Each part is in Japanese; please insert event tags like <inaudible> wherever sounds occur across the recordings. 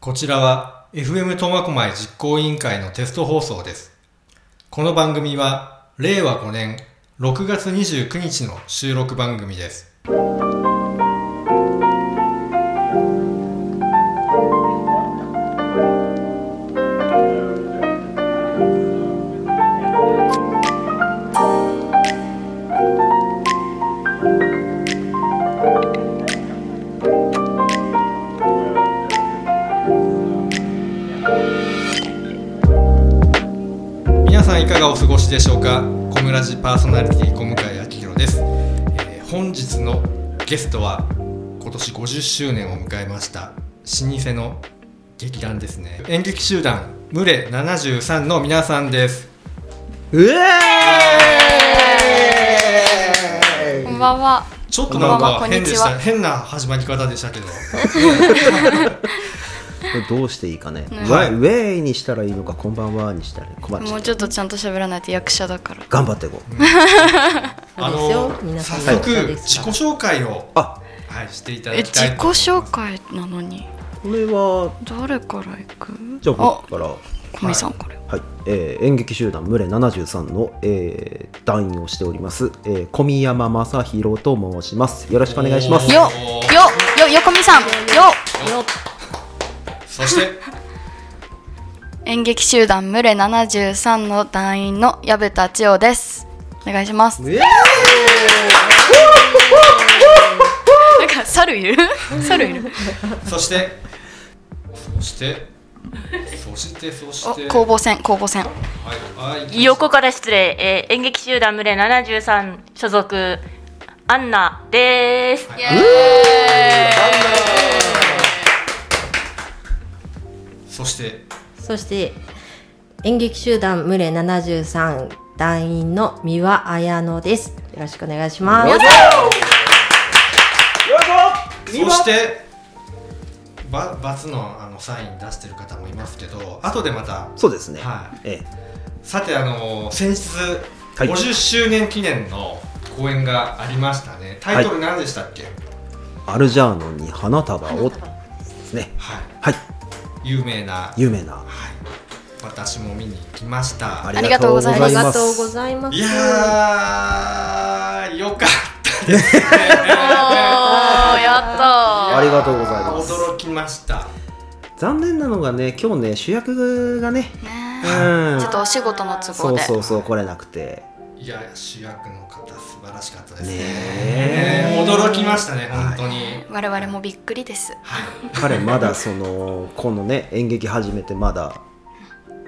こちらは FM 苫小牧実行委員会のテスト放送です。この番組は令和5年6月29日の収録番組です。しでしょうか？コムラジパーソナリティ小向井明宏です、えー本日のゲストは今年50周年を迎えました老舗の劇団ですね。演劇集団ムレ73の皆さんです。うえこんばんは。ちょっとなんか変でした。変な始まり方でしたけど <laughs> どうしていいかね、ね。ウェイウェイにしたらいいのかこんばんはにしたら困っちゃう。もうちょっとちゃんと喋らないと役者だから。頑張っていこう。<laughs> うですよ。の早速自己紹介を、あ。はい、していただえ、きたい自己紹介なのに。これは誰から行く？じゃあ僕から。小見さんから。はい、えー演劇集団ムレ73の、えー団員をしております、えー小宮山正弘と申します。よろしくお願いします。よ、よ、よ、よこみさん。よ、よっそして。演劇集団ムレ73の団員の矢部千代です。お願いします。えなんか猿いる？<laughs> 猿いる？そして。そして。そしてそしお、て攻防戦、攻防戦。はいはい横から失礼、えー演劇集団群れ73所属アンナです。イエそして？そして演劇集団ムレ73団員の三輪彩乃です。よろしくお願いします。そしてば×のあのサイン出してる方もいますけど後でまたそうですね、はい。えさてあの先日はい。50周年記念の公演がありましたね。タイトル何でしたっけ？ーアルジャーノンに花束を。ですね。はい。はい有名な。有名な。はい。私も見に行きました。ありがとうございます。ありがとうございます。いやーよかったですねやったありがとうございます。驚きました。残念なのがね今日ね主役がねうん。ちょっとお仕事の都合で。そうそうそう来れなくて。いや主役の方素晴らしかったですね。ねえ。驚きましたね本当に、我々もびっくりです。彼まだそのこのね演劇始めてまだ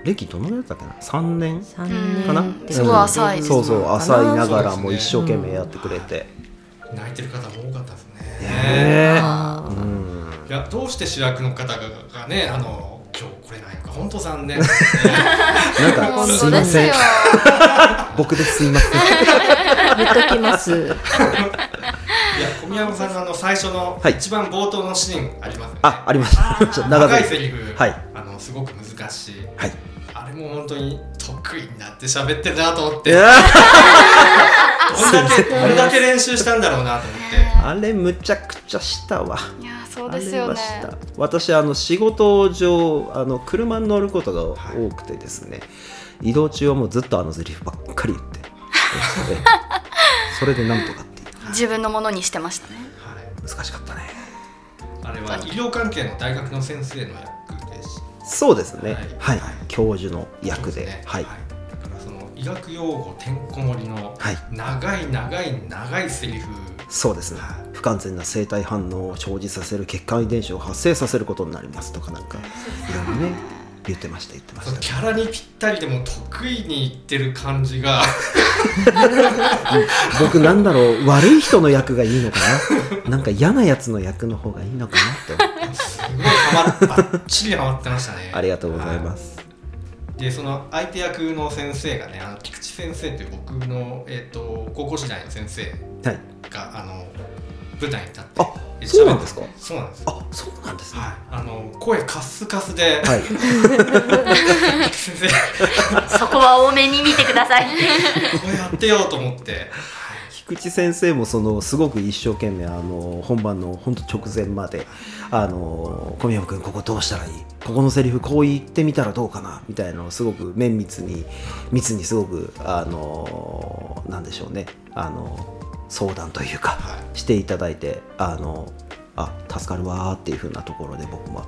歴どのぐらいだったっけな？3年3年。かな？すごい浅いですそうそう浅いながらも一生懸命やってくれて、泣いてる方も多かったですね。ねえ。うんいやどうして主役の方ががねあの今日来れないのか本当残念。なんか <laughs> 本すいません。僕ですいません <laughs> 言っときます。いや小宮山さんのあの最初のはい。一番冒頭のシーンありますよね、あありましたちょっと長いいセリフ、はい。あのすごく難しい。はい。あれも本当に得意になって喋ってるなと思って。いやどんだけ <laughs> どんだけ練習したんだろうなと思って。あれむちゃくちゃしたわ。いやそうあですよね。私あの仕事上あの車に乗ることが多くてですね、移動中はもうずっとあのセリフばっかり言って。え <laughs> えそれでなんとかっていう。自分のものにしてましたね。はい。難しかったね。あれは医療関係の大学の先生の役ですそうですね。はい。はい、教授の役で。ね。はい、だからその医学用語てんこ盛りのはい。長い長い長いセリフ。そうですね。はい。不完全な生体反応を生じさせる血管遺伝子を発生させることになりますとかなんかいろいろね言ってました言ってました。キャラにぴったりでも得意に言ってる感じが。<laughs> 僕なんだろう悪い人の役がいいのかな？なんか嫌なやつの役の方がいいのかなって思って。すごいハマっばっちりハマってましたね。ありがとうございます、でその相手役の先生がねあの菊池先生という僕の、えー、と高校時代の先生はい。があの舞台に立ってあそうなんですか？そうなんです。あそうなんですね。はい、あの声カスカスで、はい。先 <laughs> 生そこは多めに見てください。これやってよと思って、はい、聞菊池先生もそのすごく一生懸命あの本番の本当直前まで「あの小宮山君ここどうしたらいい？ここのセリフこう言ってみたらどうかな」みたいなのをすごく綿密に密にすごくあのなんでしょうね。あの相談というか、はしていただいてあのあ助かるわーっていう風なところで僕は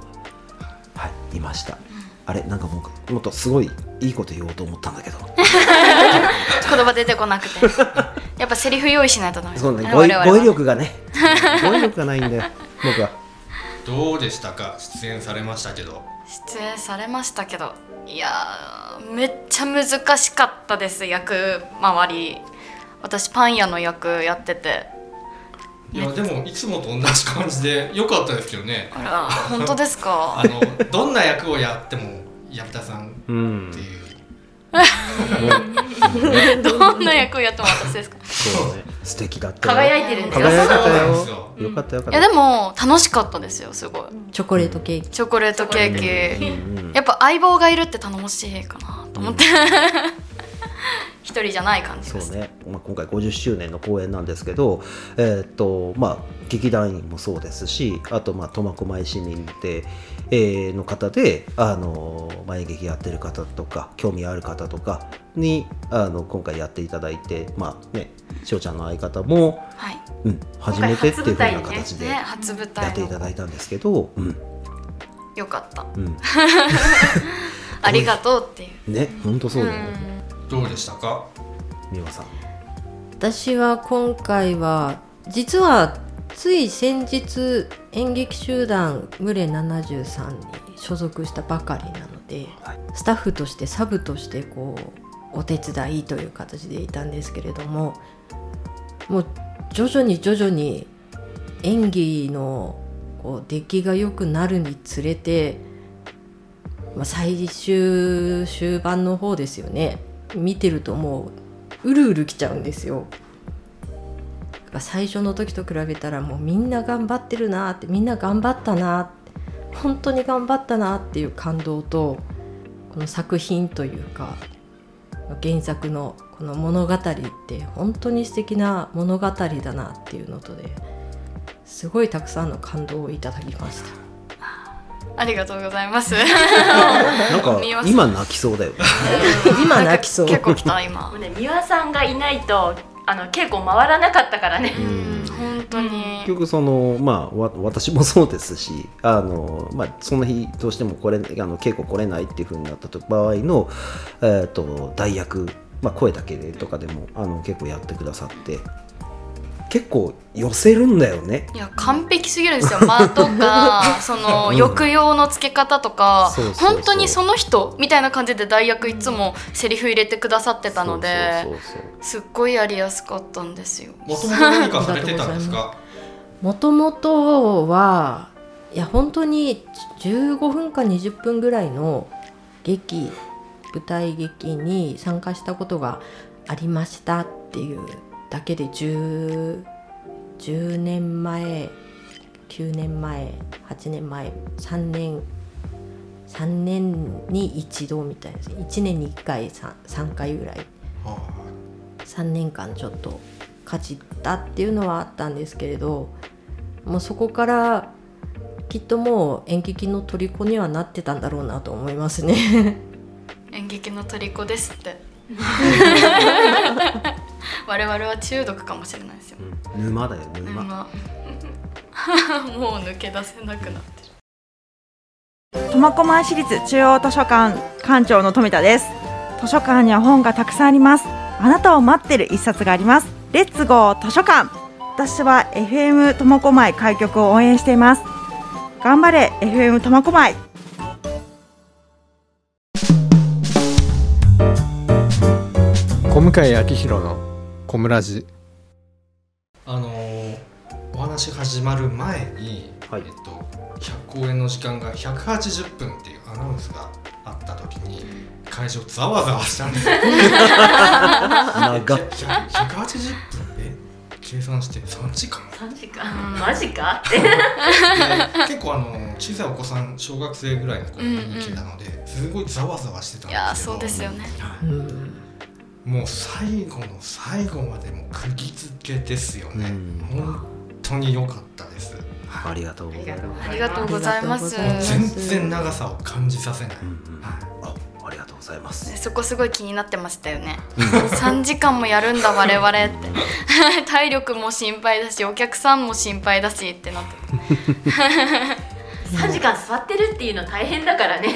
はいいました。あれなんかもうもっとすごいいいこと言おうと思ったんだけど。<laughs> 言葉出てこなくて。<laughs> やっぱセリフ用意しないとダメそうね語彙力がね。<laughs> 語彙力がないんだよ僕は。どうでしたか？出演されましたけど。出演されましたけどいやーめっちゃ難しかったです役周り私パン屋の役やってて。いやでもいつもと同じ感じで良かったですけどね。あら本当ですか？<laughs> あのどんな役をやっても矢田さんうんっていう。<laughs> どんな役をやっても私ですか？そうね。<laughs> 素敵だったよ。輝いてるんですよ。輝いてたよ。かったよかった。いやでも楽しかったですよすごい。チョコレートケーキ。チョコレートケーキ。うんやっぱ相棒がいるって頼もしいかなと思って一人じゃない感じです。そうね、まあ、今回50周年の公演なんですけど、えーっとまあ、劇団員もそうですしあとまあ苫小牧市民で、えーの方であの、まあ、演劇やってる方とか興味ある方とかにあの今回やっていただいてまあねしおちゃんの相方も、はい。うん、初めてっていうふうな形でや台っていたのだいたんですけど、うん。よかった。うん、<laughs> ありがとうっていう。ね本当そうだよねどうでしたか？美和さん。私は今回は実はつい先日演劇集団群れ73に所属したばかりなので、はい。スタッフとしてサブとしてこうお手伝いという形でいたんですけれどももう徐々に徐々に演技のこう出来が良くなるにつれて、まあ、最終終盤の方ですよね見てるともううるうるきちゃうんですよ。最初の時と比べたらもうみんな頑張ってるなってみんな頑張ったなって本当に頑張ったなっていう感動とこの作品というか原作のこの物語って本当に素敵な物語だなっていうのとですごいたくさんの感動をいただきましたありがとうございます。<laughs> なんか今泣きそうだよね。<laughs> 今泣きそう。結構来た今。もうね三輪さんがいないとあの稽古回らなかったからね。うん。本当に。結局そのまあわ私もそうですしあの、まあ、その日どうしてもこれあの稽古来れないっていうふうになった場合の、えー、と代役、まあ、声だけでとかでもあの結構やってくださって結構寄せるんだよね。いや完璧すぎるんですよ。間とか <laughs> そのうん。抑揚のつけ方とか。そうそうそう。本当にその人みたいな感じで代役いつもセリフ入れてくださってたのですっごいやりやすかったんですよ。もともと何かされてたんですか？<laughs> もともとはいや本当に15分か20分ぐらいの劇舞台劇に参加したことがありましたっていうだけで 10, 10年前9年前8年前3年3年に一度みたいな。1年に1回 3, 3回ぐらい。は3年間ちょっとかじったっていうのはあったんですけれどもうそこからきっともう演劇の虜にはなってたんだろうなと思いますね。<laughs> 演劇の虜ですって <laughs> 我々は中毒かもしれないですよ。うん。沼だよ沼。沼。<laughs> もう抜け出せなくなってる。苫小牧市立中央図書館館長の富田です。図書館には本がたくさんあります。あなたを待ってる一冊があります。レッツゴー図書館。私は FM 苫小牧開局を応援しています。頑張れ FM 苫小牧。小向井明宏の小村寺あのーお話始まる前に、はい。えっと、100公演の時間が180分っていうアナウンスがあった時に会場ざわざわしたんですよ。長っ。100 180分え計算して3時間。3時間。マジか？ってで結構あの小さいお子さん小学生ぐらいの子に来てたので、すごいざわざわしてたんですけど。いやーそうですよね。うんもう最後の最後までもう釘付けですよね、うん。本当に良かったです、ありがとうござい。ます。ありがとうございます。ありがとうございます。全然長さを感じさせない、うんうんはあ、ありがとうございます。そこすごい気になってましたよね。3時間もやるんだ我々って。<laughs> 体力も心配だしお客さんも心配だしってなって。3時間座ってるっていうの大変だからね。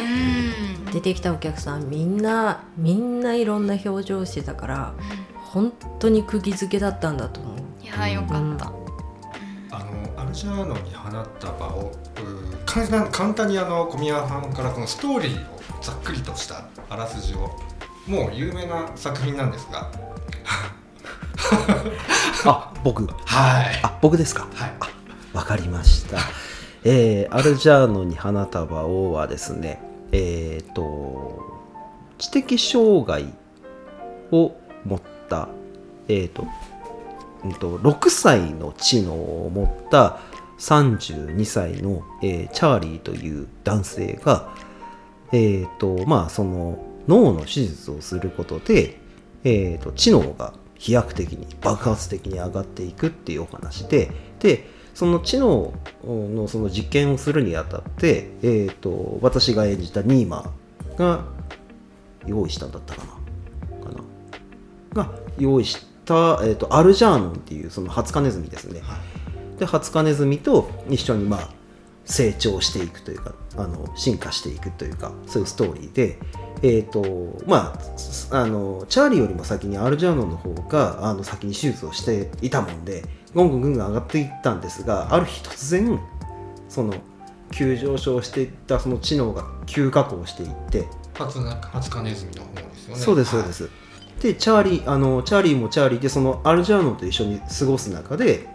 うん出てきたお客さんみんなみんないろんな表情してたから本当に釘付けだったんだと思ういやーよかった、あのアルジャーノに放った場をう簡単簡単にあの小宮さんからこのストーリーをざっくりとしたあらすじをもう有名な作品なんですが <laughs> あ、僕？はいあ、僕ですか？はいわかりました。えー、アルジャーノに花束をはですね、えっ、と、知的障害を持った、えっ、と、うんと、6歳の知能を持った32歳の、えーチャーリーという男性が、えっ、と、まあ、その脳の手術をすることで、えー、と知能が飛躍的に爆発的に上がっていくっていうお話ででその知能のその実験をするにあたって、えー、と私が演じたニーマが用意したんだったかな。かな。が用意した、えー、とアルジャーノンっていうそのハツカネズミですね、でハツカネズミと一緒にまあ成長していくというかあの進化していくというかそういうストーリーでえーとまあ、すあのチャーリーよりも先にアルジャーノンの方があの先に手術をしていたもんでぐんぐんぐんぐん上がっていったんですがある日突然その急上昇していったその知能が急下降していって初な初カネズミの方ですよね。そうですそうです、でチャーリーあのチャーリーもチャーリーでそのアルジャーノンと一緒に過ごす中で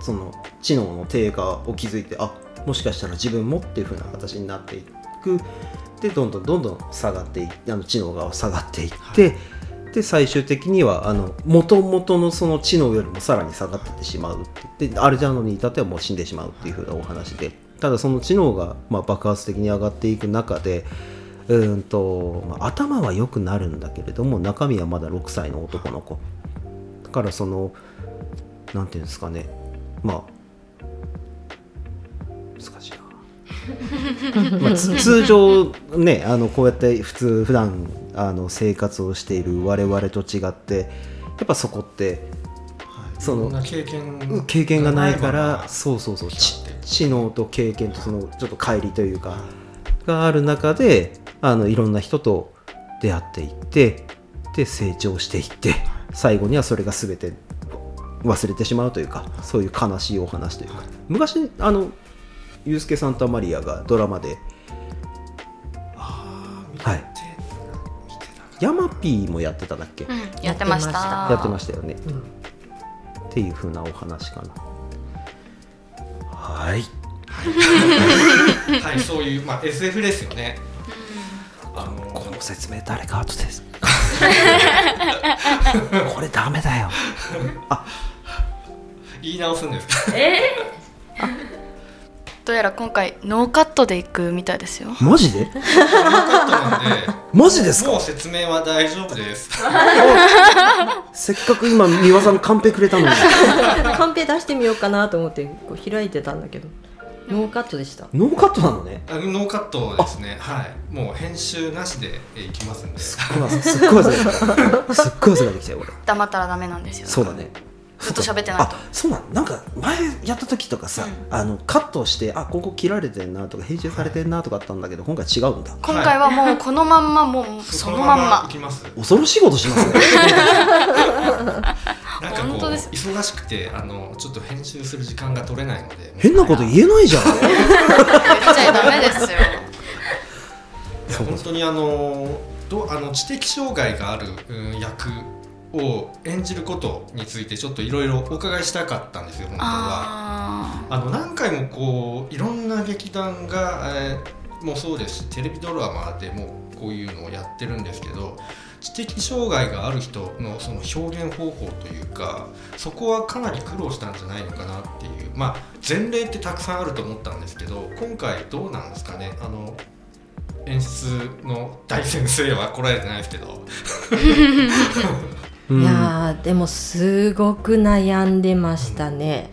その知能の低下を気づいてあもしかしたら自分もっていう風な形になっていく。でどんどんどんどん下がっていあの知能が下がっていって、で最終的にはあの元々のその知能よりもさらに下がってってしまうって。でアルジャーノンに至ってはもう死んでしまうっていう風なお話で。ただその知能がまあ爆発的に上がっていく中でうーんと、まあ、頭は良くなるんだけれども中身はまだ6歳の男の子。だからそのなんていうんですかね。まあまあ、つ <laughs> 通常ねあのこうやって普通普段あの生活をしている我々と違ってやっぱそこってはいその経験経験がないからまあそうそうそう知能と経験とそのちょっと乖離というかがある中であのいろんな人と出会っていってで成長していって最後にはそれが全て忘れてしまうというかそういう悲しいお話というか。昔あのユースケ・サンタマリアがドラマであー見てはい。見てなかっヤマピーもやってただっけ、うん。やってました。やってました。よね、うん。っていう風なお話かな。はい。たはいそういう、まあ、SF ですよね。あのこの説明誰か後です。<laughs> これダメだよ。<laughs> 言い直すんですかどうやら今回ノーカットでいくみたいですよ。マジで？ノーカットなんでマジですか？もう説明は大丈夫です。<laughs> せっかく今三輪さんカンペくれたのに。<laughs> カンペ出してみようかなと思ってこう開いてたんだけどノーカットでした。ノーカットなのね？あノーカットですね。はい。もう編集なしでえいきますんで。すっごいすっごい汗がすっごい汗ができたよ俺黙ったらダメなんですよ。そうだねずっと喋ってないと。あそうなのなんか前やった時とかさ、あのカットしてあここ切られてんなとか編集されてんなとかあったんだけど今回違うんだ。今回はもうこのまんまもうそのまんま。いきます。恐ろしいことしますね。なんかこう本当です。忙しくてあのちょっと編集する時間が取れないので。変なこと言えないじゃん。言っちゃダメですよ。いや本当にあのどあの知的障害がある、うん役を演じることについてちょっといろいろお伺いしたかったんですよ本当は。ああの何回もこういろんな劇団が、えーもそうです。しテレビドラマでもこういうのをやってるんですけど知的障害がある人のその表現方法というかそこはかなり苦労したんじゃないのかなっていう。まあ前例ってたくさんあると思ったんですけど今回どうなんですかね。あの演出の大先生は来られてないですけど。うんいやーでもすごく悩んでましたね。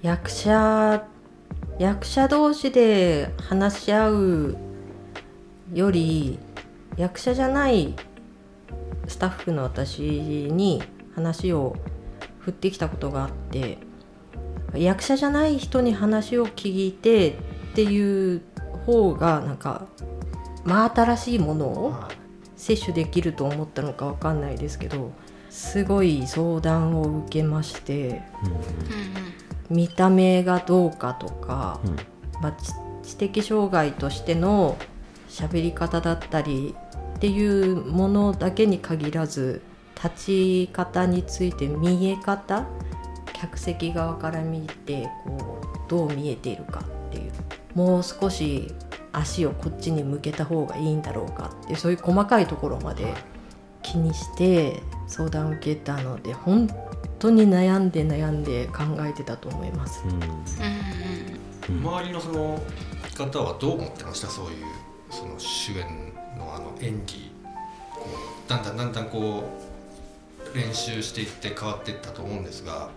役者役者同士で話し合うより役者じゃないスタッフの私に話を振ってきたことがあって役者じゃない人に話を聞いてっていう方がなんか真新しいものを摂取できると思ったのかわかんないですけどすごい相談を受けまして見た目がどうかとか、うん。まあ、知知的障害としての喋り方だったりっていうものだけに限らず立ち方について見え方客席側から見てこうどう見えているかっていう。もう少し足をこっちに向けた方がいいんだろうかっていうそういう細かいところまで気にして相談を受けたので本当に悩んで悩んで考えてたと思います。うん。周りのその方はどう思ってました？そういうその主演のあの演技こうだんだんだんだんこう練習していって変わっていったと思うんですが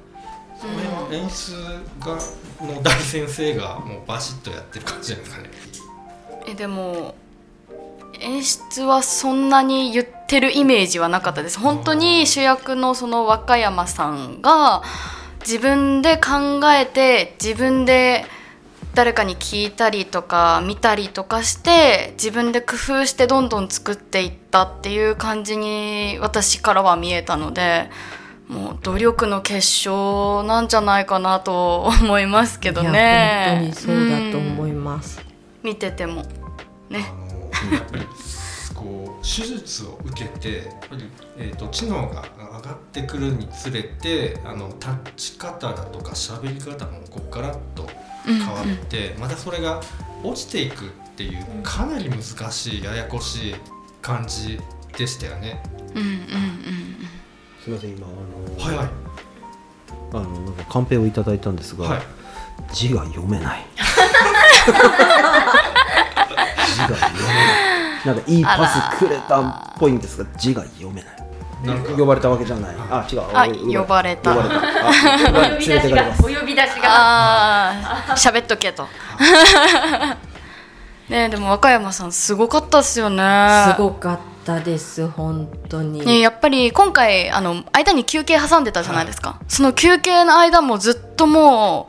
その辺の演出がの大先生がもうバシッとやってる感じなんですかね。えでも演出はそんなに言ってるイメージはなかったです本当に主役のその若山さんが自分で考えて自分で誰かに聞いたりとか見たりとかして自分で工夫してどんどん作っていったっていう感じに私からは見えたのでもう努力の結晶なんじゃないかなと思いますけどいやね。本当にそうだと思うんいます。見ててもね。あのやっぱりこう手術を受けてやっぱり、えー、と知能が上がってくるにつれてあの立ち方だとか喋り方もこうガラッと変わって、またそれが落ちていくっていうかなり難しいややこしい感じでしたよね。うんうんうんすみません今あの、はいはいあのなんかカンペをいただいたんですが、はい字が読めない字が読めない。なんかいいパスくれたっぽいんですが字が読めない。なんか。呼ばれたわけじゃない。あ違う。あ呼呼ばれた。呼ばれた。あ呼ばれ連れてかれますお呼び出しが喋っとけと。ねえでも若山さんすごかった。っすよね。すごかったです本当に。ね、やっぱり今回あの間に休憩挟んでたじゃないですか、その休憩の間もずっとも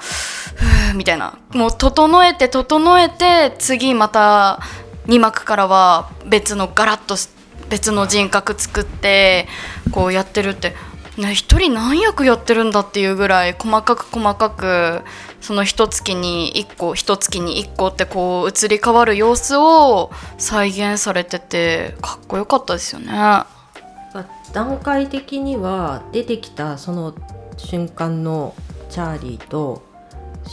うみたいな。もう整えて整えて次また2幕からは別のガラッとし別の人格作ってこうやってるって。ね一人何役やってるんだっていうぐらい細かく細かくその一月に1個一月に1個ってこう移り変わる様子を再現されててかっこよかったですよね。まあ段階的には出てきたその瞬間のチャーリーと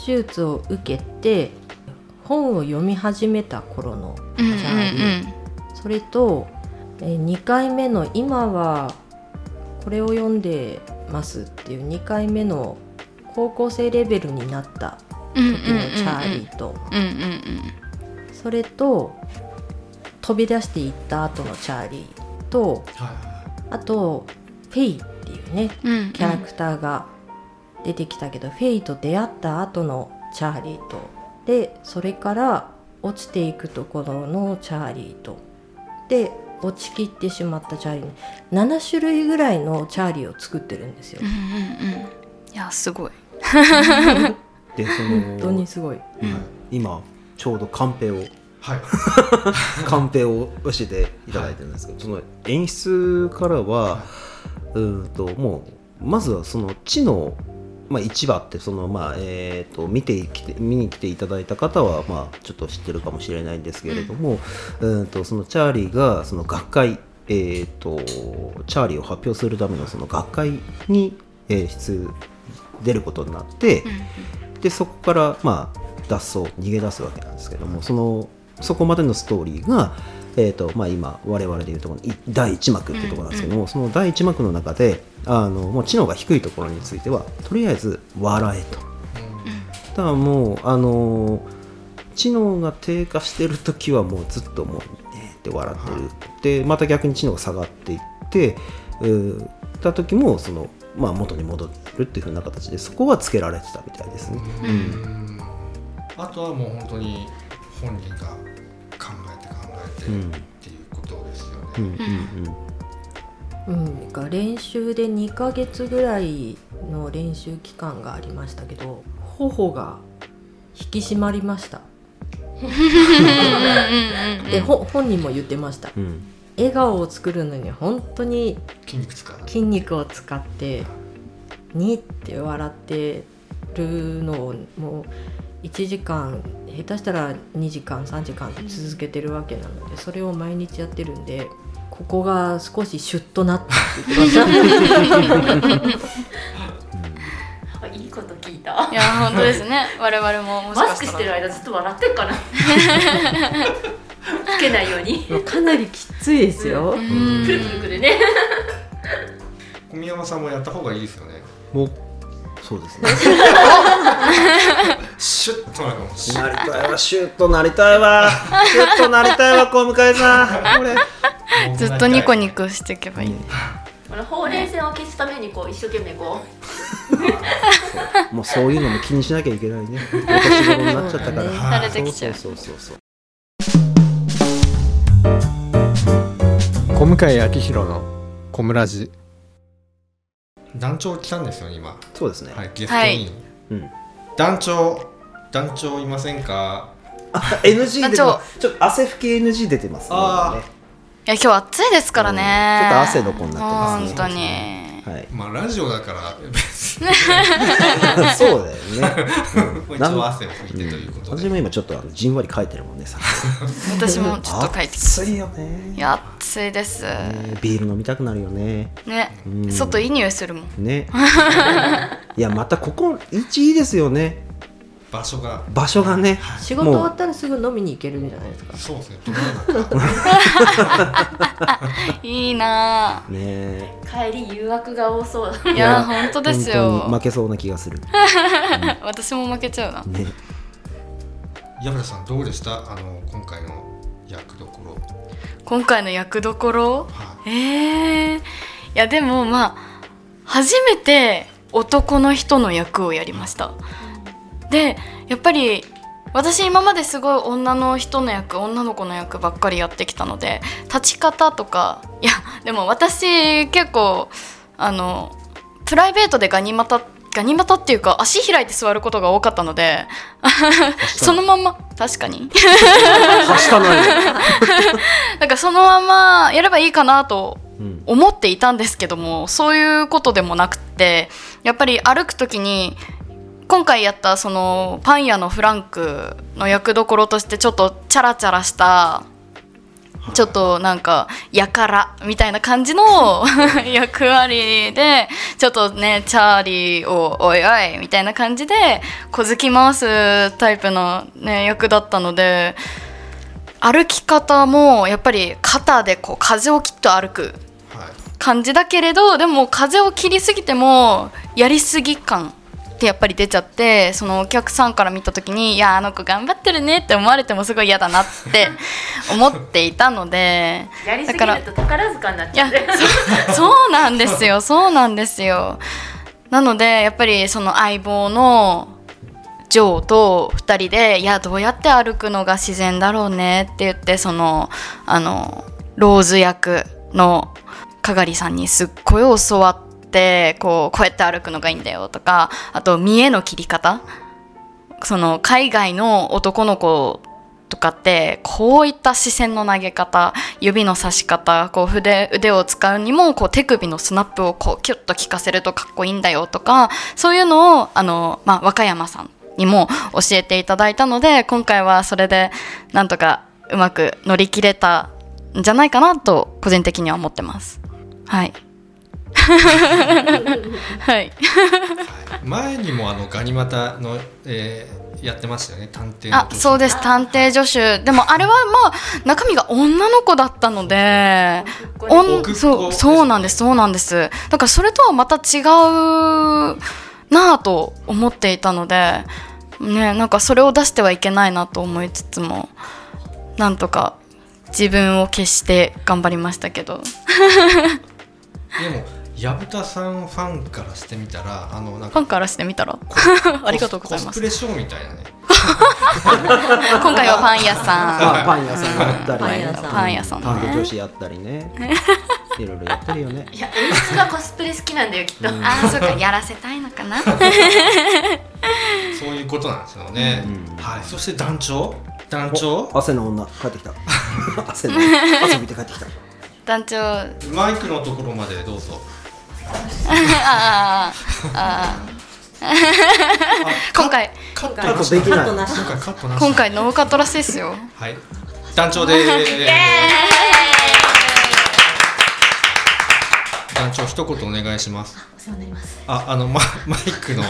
手術を受けて本を読み始めた頃のチャーリー、それと2回目の今はこれを読んでますっていう2回目の高校生レベルになったうん時のチャーリーとうんうんうんそれと飛び出していった後のチャーリーとあとフェイっていうねうんうん。キャラクターが出てきたけど、フェイと出会った後のチャーリーと。でそれから落ちていくところのチャーリーと。で落ちきってしまったチャーリー。7種類ぐらいのチャーリーを作ってるんですよ。うんうんうん。いやすごい <laughs> でそ本当のにすごい。今ちょうどカンペをはい。<laughs> カンペを教えていただいてるんですけど、その演出からは、うーんともうまずはその知の、まあ、1話ってその、まあえー、と見てきて見に来ていただいた方は、まあ、ちょっと知ってるかもしれないんですけれども、うーんとそのチャーリーがその学会、えー、とチャーリーを発表するためのその学会に、えー出出ることになって、でそこからまあ脱走逃げ出すわけなんですけどもそのそこまでのストーリーが、えーとまあ、今我々でいうところ第1幕っていうところなんですけども、その第1幕の中であのもう知能が低いところについてはとりあえず笑えと。だからもうあの知能が低下してる時はもうずっともうねって笑ってる、でまた逆に知能が下がっていってうーた時もその、まあ、元に戻るっていうふうな形でそこはつけられてたみたいですね。うん。あとはもう本当に本人が考えて考えてうん。っていうことですよね、うんうんうん、が練習で2ヶ月ぐらいの練習期間がありましたけど頬が引き締まりました。でほ本人も言ってましたうん。うん笑顔を作るのに本当に筋肉使う。筋肉を使ってにって笑ってるのをもう1時間下手したら2時間3時間って続けてるわけなのでそれを毎日やってるんでここが少しシュッとなっていいこと聞いた。いや本当ですね。<laughs> 我々ももしマスクしてる間ずっと笑ってっかなつけないようにかなりきついですよ、うんプルプルくるね小宮山さんもやった方がいいですよねもうそうですね。シュッとなるかもしれなりたいわ、シュッとなりたいわ。シュッとなりたいわ、小向井さん。これ。ずっとニコニコしていけばいい、このほうれい線を消すためにこう一生懸命こもうそういうのも気にしなきゃいけないね。お年頃になっちゃったから。ね慣れてきちゃうそうそうそうそう。小向井明宏の小村寺団長来たんですよね今。そうですね。はいゲストに、うん。団長団長いませんか？あ NG 出てます。ちょっと汗拭き NG 出てますね。あー。今ね。いや今日暑いですからね、うん。ちょっと汗の子になってますね。本当にはい。まあラジオだから <laughs> 別にそうだよね。うん一応汗を拭いてということで私も今ちょっとあのじんわり書いてるもんね。さ私もちょっと書いてき暑いよねい。や暑いですねビール飲みたくなるよね。ねうん外いい匂いするもんね。<laughs> いやまたここ位置いいですよね。場所が。場所がね。仕事終わったらすぐ飲みに行けるんじゃないですか。そうですね <laughs> いいなね。帰り誘惑が多そう。あいや本当です本よ負けそうな気がする。<laughs> 私も負けちゃうな。ね。山田さんどうでした？あの今回の役どころ。今回の役どころ？はえー、いやでもまあ初めて男の人の役をやりましたでやっぱり私今まですごい女の人の役女の子の役ばっかりやってきたので立ち方とかいやでも私結構あのプライベートでガニ股ガニ股っていうか足開いて座ることが多かったのでそのまんま確かに。<laughs> なんかそのままやればいいかなとうん。思っていたんですけどもそういうことでもなくってやっぱり歩く時に今回やったそのパン屋のフランクの役どころとしてちょっとチャラチャラしたちょっとなんかやからみたいな感じの <laughs> 役割でちょっとねチャーリーをおいおいみたいな感じで小突き回すタイプの、ね、役だったので歩き方もやっぱり肩でこう風を切っと歩く感じだけれどでも風を切りすぎてもやりすぎ感ってやっぱり出ちゃってそのお客さんから見た時に「いやあの子頑張ってるね」って思われてもすごい嫌だなって <laughs> 思っていたのでだから宝塚になっちゃう。そ <laughs> そうなんですよそうなんですよ。なのでやっぱりその相棒のジョーと2人で「いやどうやって歩くのが自然だろうね」って言ってそのあのローズ役のかがりさんにすっごい教わってこうこうやって歩くのがいいんだよとかあと見栄の切り方その海外の男の子とかってこういった視線の投げ方指の差し方こう筆腕を使うにもこう手首のスナップをこうキュッと効かせるとかっこいいんだよとかそういうのをあの、まあ、和歌山さんにも教えていただいたので今回はそれでなんとかうまく乗り切れたんじゃないかなと個人的には思ってます。はい <laughs> はい。前にもあのガニ股の、えーやってましたよね。探偵のあそうです。探偵助手でもあれはまあ中身が女の子だったのでそうそうなんです。そうなんです。だからそれとはまた違うなぁと思っていたのでねなんかそれを出してはいけないなと思いつつもなんとか自分を消して頑張りましたけど。でも薮田さんファンからしてみたらあのなんかファンからしてみたら？<laughs> ありがとうございます。コスプレショーみたいなね。<laughs> 今回はパン屋さあパン屋さんやったりパンね屋さん。パン屋さんパン女子やったりね。<laughs> いろいろやってるよね。いや演出がコスプレ好きなんだよきっと、ああそうかやらせたいのかな。そういうことなんですよね、うんはい。そして団長？団長？お汗の女。帰ってきた。汗の汗見て帰ってきた。団長。あマイクのところまでどうぞあああ今回。カットカットできない今回カットなし。今回ノーカットらしいですよ。はい。団長でー団長一言お願いします。ああのママイクの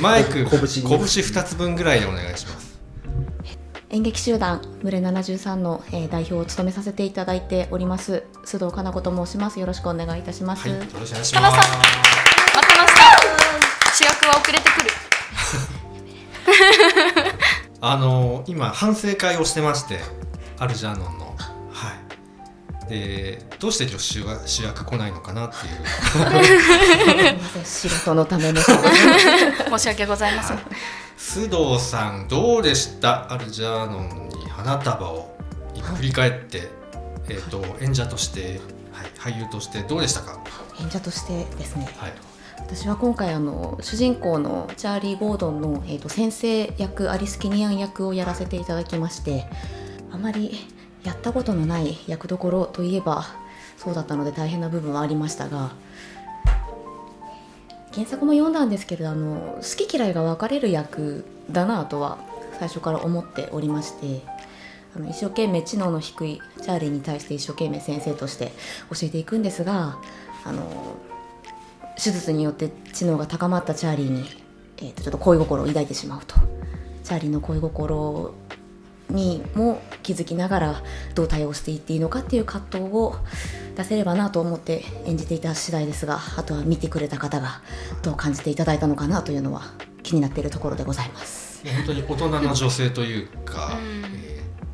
マイク拳二つ分ぐらいでお願いします演劇集団群れ73の、えー代表を務めさせていただいております須藤かな子と申します。よろしくお願いいたします、はいよろしくお願いしかなさんます待ってました。主役は遅れてくる。<laughs> あの今反省会をしてましてアルジャーノンの。はい。でどうして女子は主役来ないのかなっていう。<laughs> 仕事のための。<laughs> 申し訳ございません須藤さんどうでした？アルジャーノンに花束を振り返って、えー、と演者として、はい、俳優としてどうでしたか、演者としてですね。はい、私は今回あの主人公のチャーリー・ゴードンの、えー、と先生役アリス・キニアン役をやらせていただきましてあまりやったことのない役どころといえばそうだったので大変な部分はありましたが原作も読んだんですけれどあの好き嫌いが分かれる役だなとは最初から思っておりましてあの一生懸命知能の低いチャーリーに対して一生懸命先生として教えていくんですがあの手術によって知能が高まったチャーリーに、えー、とちょっと恋心を抱いてしまうと。チャーリーの恋心にも気づきながらどう対応していっていいのかっていう葛藤を出せればなと思って演じていた次第ですがあとは見てくれた方がどう感じていただいたのかなというのは気になっているところでございます。本当に大人の女性という。か、えー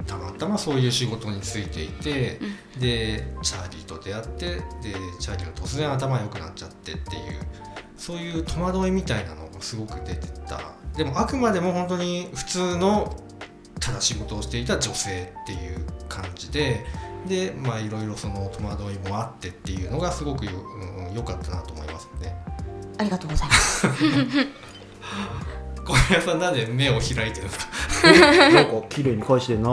たまたまそう。いう。仕事についていて、でチャーリーと出会ってでチャーリーが突然頭良くなっちゃってっていう。そう。いう。戸惑いみたいなのがすごく出てたでもあくまでも本当に普通のただ仕事をしていた女性っていう感じででまあいろいろその戸惑いもあってっていうのがすごくよ,、うん、良かったなと思いますね。ありがとうございます。小林さんなんで目を開いてるんですか。<laughs> なんか綺麗に返してんな。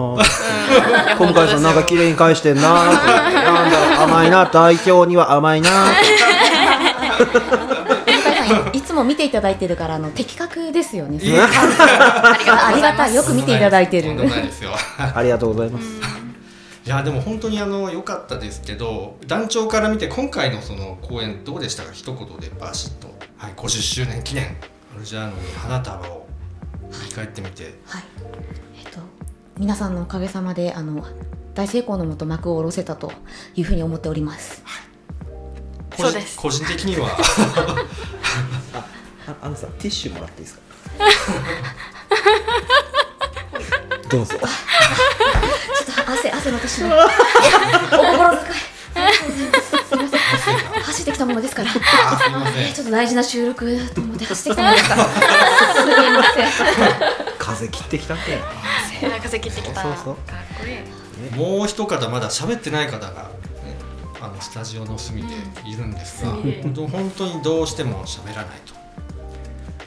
今回さんなんか綺麗に返してんな。なんだろう甘いな。代表には甘いなも見ていただいてるからあの的確ですよね。ありがたい。よく見ていただいてるとん。でもないですよ。<laughs> ありがとうございます。いやでも本当にあの良かったです。けど団長から見て今回のその公演どうでしたか？一言でバシッと、はい、50周年記念。アルジャーノに花束を。振り返ってみて。はい。えっと皆さんのおかげさまであの大成功のもと幕を下ろせたというふうに思っております。個人そうです。個人的には <laughs> ああのさティッシュもらっていいですか？<laughs> どうぞ。ちょっと汗汗の私の。<laughs> お心遣い。すみません。走ってきたものですから。あすいません。ちょっと大事な収録だと思って走ってきたものですから。すみません。風切ってきたんだよ風切ってきた。そうそう。そうかっこいい。もう一方まだ喋ってない方が、ね、あのスタジオの隅でいるんですが、本当本当にどうしても喋らないと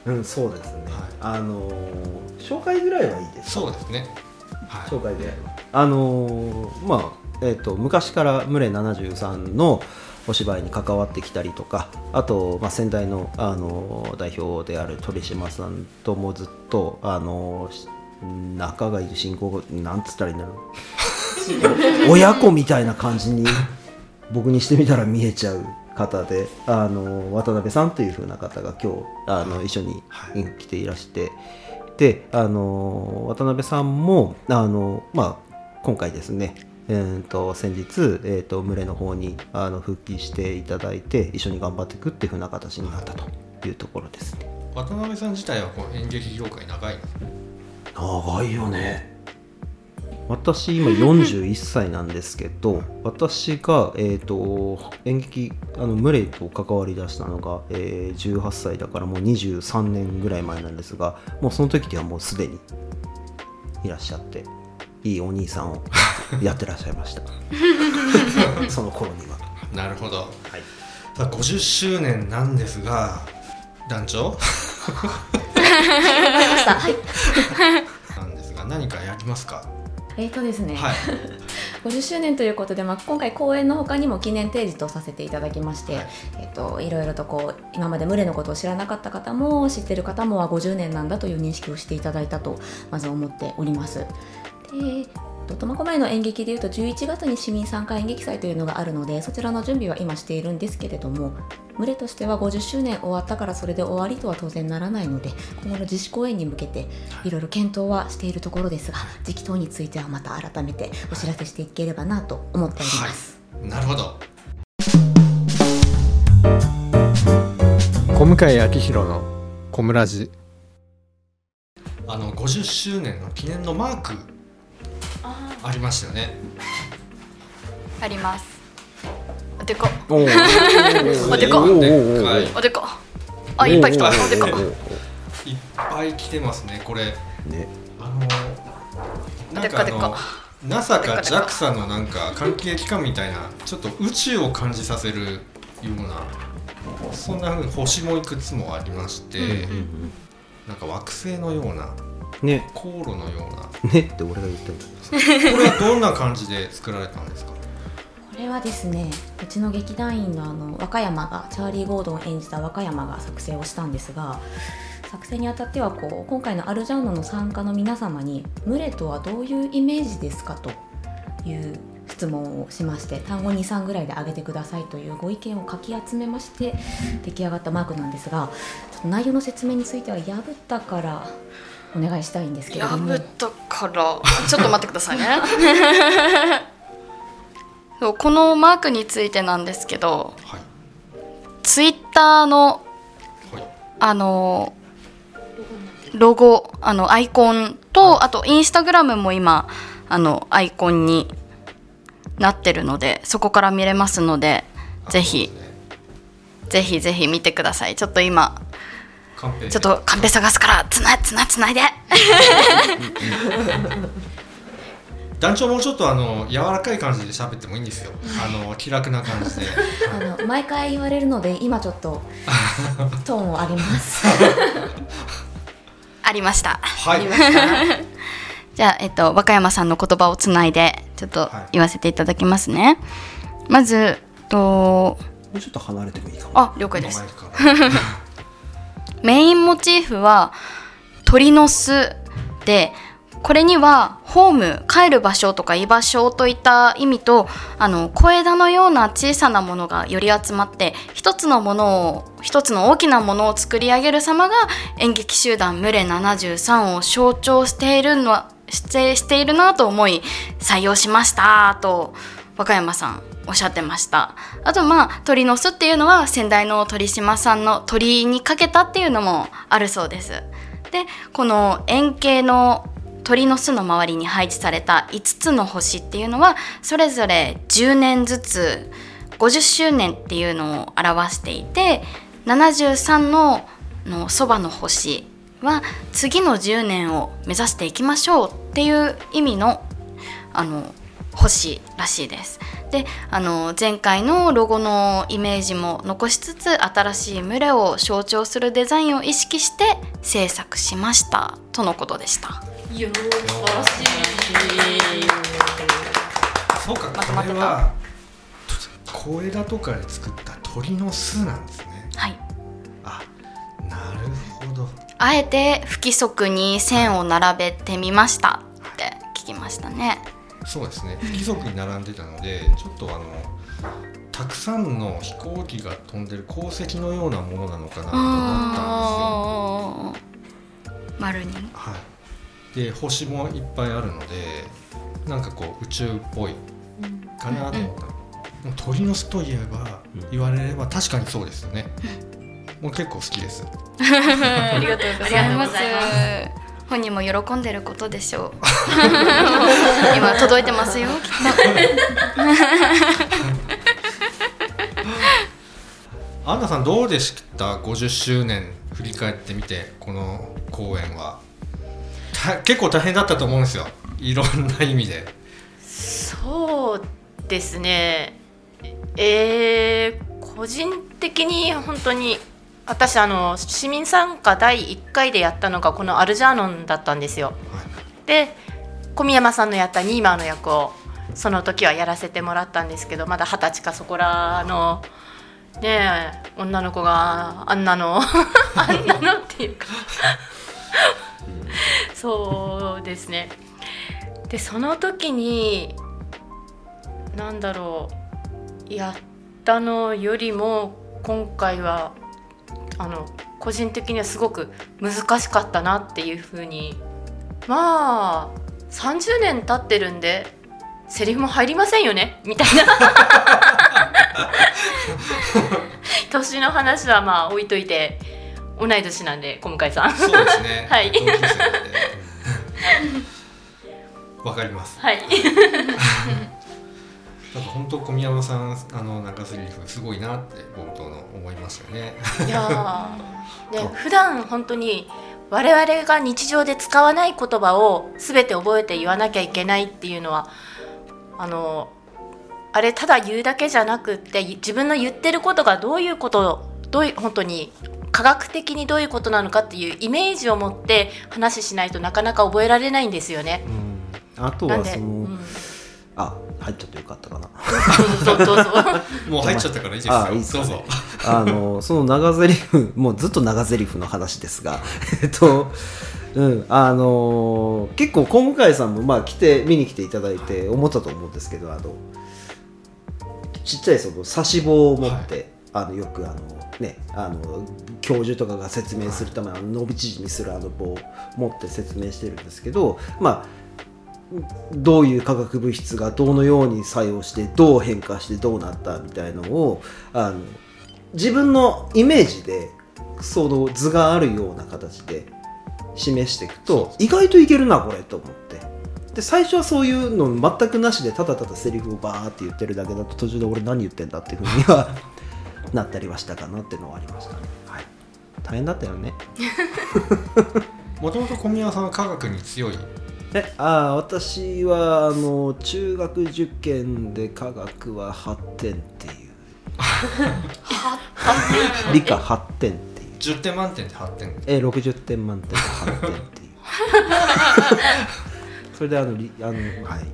うんそうですね、はい。あのー紹介ぐらいはいいです。そうですね。はい。紹介ぐらいは。あのーまあえっ、と昔からムレ73のお芝居に関わってきたりとかあと、まあ、先代の、あのー代表である鳥島さんともずっと、あの仲がいる進行なんつったらいいんだろう。<laughs> 親子みたいな感じに僕にしてみたら見えちゃう方であの渡辺さんという風な方が今日あの一緒にはい。来ていらして。であの渡辺さんもあの、まあ、今回ですねえー、と先日、えー、と群れの方にあの復帰していただいて一緒に頑張っていくっていう風な形になったというところですね。渡辺さん自体はこう演劇業界長いの？長いよね私今41歳なんですけど <laughs> 私が、えー、と演劇あのムレイと関わりだしたのが、えー18歳だからもう23年ぐらい前なんですがもうその時にはもうすでにいらっしゃっていいお兄さんを <laughs> やってらっしゃいました。<laughs> その頃には。なるほど、さあ50周年なんですが団長？なんですが何かやりますか？えーとですね、はい。<laughs> 50周年ということで、まあ、今回公演の他にも記念提示とさせていただきまして、はい。えー、といろいろとこう今まで群れのことを知らなかった方も知ってる方もは50年なんだという認識をしていただいたとまず思っております。でと苫小牧の演劇でいうと11月に市民参加演劇祭というのがあるのでそちらの準備は今しているんですけれども群れとしては50周年終わったからそれで終わりとは当然ならないので今後の自主公演に向けてい。ろいろ検討はしているところですが時期等についてはまた改めてお知らせしていければなと思っております。なるほど。小向井明宏の小村寺あの50周年の記念のマークありましたよね。あります。おでこ。お <laughs> でこ。おでこ。あいっぱい来た。おでこ。ぱい来てますねこれ。ね。あのなんかあでっかの NASA か JAXA のなんか関係機関みたいなちょっと宇宙を感じさせるようなそんな風に星もいくつもありまして、なんか惑星のようなね。航路のような。ねって俺が言ってんだ。けどさこれはどんな感じで作られたんですか？これはですねうちの劇団員のあの和歌山がチャーリー・ゴードンを演じた和歌山が作成をしたんですが作成にあたってはこう今回のアルジャンヌの参加の皆様に「群れとはどういうイメージですか?」という質問をしまして単語23ぐらいで上げてくださいというご意見をかき集めまして出来上がったマークなんですがちょっと内容の説明については薮田からお願いしたいんですけれども。から。<laughs> ちょっと待ってくださいね。<laughs> そうこのマークについてなんですけどはい。ツイッターのはい。あのロゴあのアイコンとあとインスタグラムも今あのアイコンになってるのでそこから見れますのでぜひぜひぜひ見てください。ちょっと今ちょっとカンペ探すからつなつなつないで。団長もうちょっとあの柔らかい感じで喋ってもいいんですよ。あの気楽な感じで。あの毎回言われるので今ちょっとトーンを上げます。<laughs> ありました。はい。<laughs> じゃあ、えっと、和歌山さんの言葉をつないでちょっとはい。言わせていただきますね、まずえっともうちょっと離れてもいいかも。あ了解ですメインモチーフは鳥の巣でこれにはホーム帰る場所とか居場所といった意味とあの小枝のような小さなものがより集まって一つのものを一つの大きなものを作り上げる様が演劇集団ムレ73を象徴しているのはしてしているなと思い採用しましたと和歌山さん。おっしゃってましたあとまあ鳥の巣っていうのは先代の鳥島さんの鳥にかけたっていうのもあるそうですでこの円形の鳥の巣の周りに配置された5つの星っていうのはそれぞれ10年ずつ50周年っていうのを表していて73ののそばの星は次の10年を目指していきましょうっていう意味のあの星らしいです。であの前回のロゴのイメージも残しつつ新しい群れを象徴するデザインを意識して制作しました。とのことでした。そうかまとまって。たこれは小枝とかで作った鳥の巣なんですね。はい。あなるほど。あえて不規則に線を並べてみましたって聞きましたね。そうですね。不規則に並んでたのでちょっとあのたくさんの飛行機が飛んでる鉱石のようなものなのかなと思ったんですよ。丸に。はい、で星もいっぱいあるのでなんかこう宇宙っぽいかなと思った、でも鳥の巣といえばうん言われれば確かにそうですよね、もう結構好きで <laughs> <laughs> す。ありがとうございます本人も喜んでることでしょう。今届いてますよきっアンナさんどうでした？50周年振り返ってみてこの公演は。た結構大変だったと思うんですよ。いろんな意味で。そうですね。えー、個人的に本当に私あの市民参加第1回でやったのがこのアルジャーノンだったんですよ。で小宮山さんのやったニーマーの役をその時はやらせてもらったんですけどまだ二十歳かそこらのねえ女の子があんなの <laughs> あんなのっていうかそうですねでその時になんだろうやったのよりも今回はあの個人的にはすごく難しかったなっていうふうに。まあ30年経ってるんでセリフも入りませんよね？みたいな。<laughs> 年の話はまあ置いといて同い年なんで小向井さん。そうですね。<laughs> はい。<laughs> わかります。はいなんか本当小宮山さんあの中セリフすごいなって冒頭の思いましたよね。いやー。<laughs> ね普段本当に我々が日常で使わない言葉を全て覚えて言わなきゃいけないっていうのはあのあれただ言うだけじゃなくって自分の言ってることがどういうことどういう本当に科学的にどういうことなのかっていうイメージを持って話しないとなかなか覚えられないんですよね。うん。あとはそうの、ん、あ入っちゃってよかったかな。もう入っちゃったからいいですよあいいっすかね。どうぞあのその長ゼリフもうずっと長ゼリフの話ですが <laughs> えっとうんあの結構小向井さんもまあ来て見に来ていただいて思ったと思うんですけどあのちっちゃいその刺し棒を持って、あのよくあのねあの教授とかが説明するための伸び縮みするあの棒を持って説明してるんですけどまあどういう化学物質がどのように作用してどう変化してどうなったみたいのをあの自分のイメージでその図があるような形で示していくと意外といけるなこれと思って。で最初はそういうの全くなしでただただセリフをバーって言ってるだけだと途中で俺何言ってんだっていうふうには <laughs> なったりはしたかなっていうのはありましたね、はい、大変だったよね。もともと小宮さんは科学に強いえあー私はあの中学受験で科学は8点っていう。理科8点っていう。10点満点で8点えー、60点満点で8点っていう。<laughs> それであのりあのはい。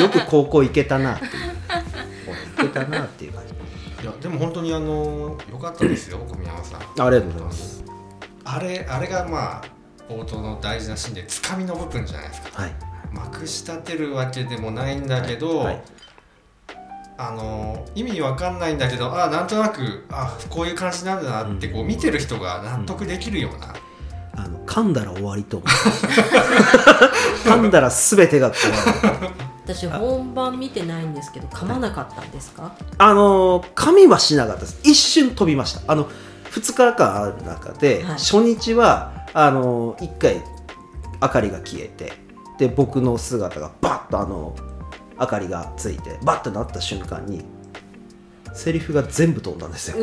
よく高校行けたなっていう。行けたなっていう感じ。いやでも本当にあの良かったですよ小宮山さん。ありがとうございます。あれあれがまあ冒頭の大事なシーンでつかみの部分じゃないですか。はい。まくし立てるわけでもないんだけど、はい。あの意味わかんないんだけどあなんとなくあこういう感じなんだなってこう見てる人が納得できるような、あの噛んだら終わりと <laughs> 噛んだら全てがこう <laughs> 私本番見てないんですけど噛まなかったんですか？あの噛みはしなかったです。一瞬飛びました。あの2日間ある中で、はい。初日はあの1回明かりが消えてで僕の姿がバッとあの明かりがついてバッとなった瞬間にセリフが全部飛んだんですよ。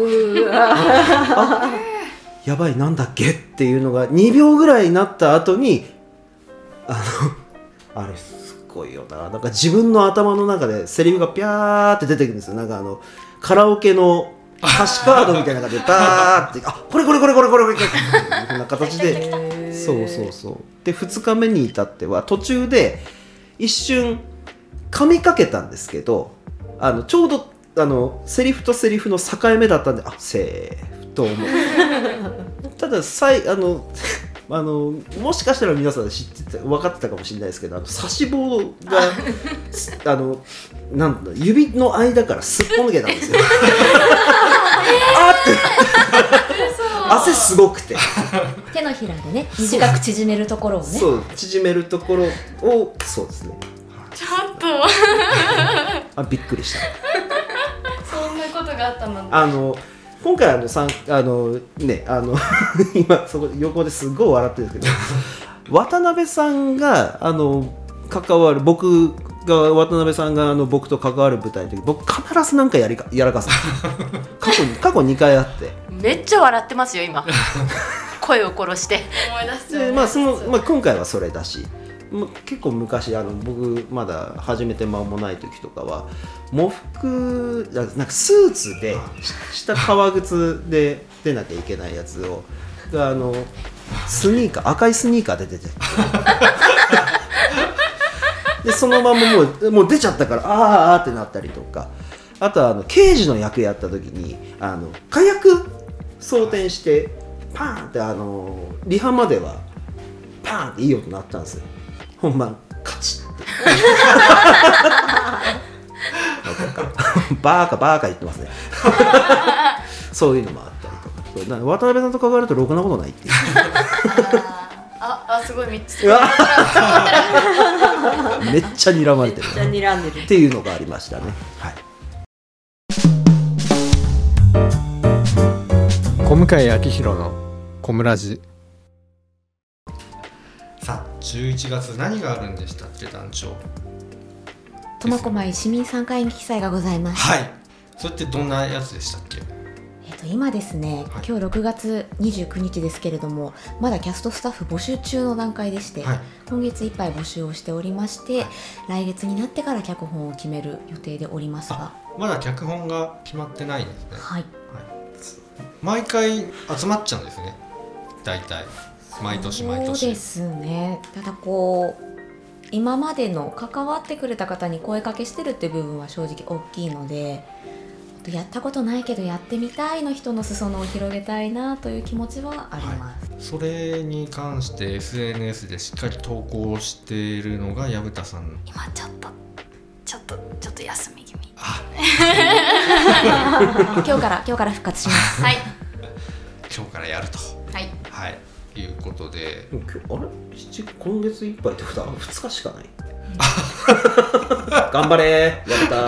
やばいなんだっけ？っていうのが2秒ぐらいになった後にあのあれすごいよな。なんか自分の頭の中でセリフがピャーって出てくるんですよ。なんかあのカラオケの歌詞カードみたいな感じでバーって。あこれこれこれこれこれこれ。これっていうふうな形で。そうそうそう。で2日目に至っては途中で一瞬噛みかけたんですけどあのちょうどあのセリフとセリフの境目だったんであセーフと思う。<laughs> たださいあのあのもしかしたら皆さん知ってた分かってたかもしれないですけどあの差し棒があのなんだ指の間からすっぽ抜けたんですよ <laughs> あーって。汗すごくて。手のひらでね短く縮めるところをね。そう。縮めるところをそうですね。ちょっと。<laughs> あびっくりした。そんなことがあったのあの今回あのさんあのねあの <laughs> 今そこ横ですごい笑ってるんですけど渡辺さんがあの関わる僕が渡辺さんがあの僕と関わる舞台の時僕必ずなんかやりかやらかす。<laughs> 過去に過去2回あって。めっちゃ笑ってますよ今。<laughs> 声を殺して。思い出まあそのまあ、今回はそれだし。ま結構昔あの僕まだ始めて間もない時とかは喪服なんかスーツでし下革靴で出なきゃいけないやつをがあのスニーカー赤いスニーカーで出て <laughs> でそのままもうもう出ちゃったからあーあーってなったりとか。あとはあの刑事の役やった時にあの火薬装填してパーンってあのリハまではパーンっていい音鳴ったんですよ。本番カチッって。<laughs> バーカバーカ言ってますね。<laughs> そういうのもあったりとか。そうだから渡辺さんと関わるとろくなことないっていうああすごい3つうわ。めっちゃ睨まれてるじゃあ睨んでる。っていうのがありましたね。はい。小向井明宏の小村寺さあ11月何があるんでしたっけ団長。苫小牧市民参加演劇祭がございます、はい。それってどんなやつでしたっけ？えっと今ですね、はい。今日6月29日ですけれどもまだキャストスタッフ募集中の段階でして、はい。今月いっぱい募集をしておりまして、来月になってから脚本を決める予定でおりますが。あまだ脚本が決まってないんですね。はい。毎回集まっちゃうんですね。大体。毎年毎そう年ですね。ただこう今までの関わってくれた方に声かけしてるっていう部分は正直大きいのでやったことないけどやってみたいの人の裾野を広げたいなという気持ちはあります、それに関して SNS でしっかり投稿しているのが薮田さん。今ちょっとちょっとちょっと休み気味。あ。<laughs> 今日から今日から復活します。はい。今日からやると。はい。はい。いうことで。今日あれ？7今月いっぱいってことは2日しかない？<laughs> 頑張れやった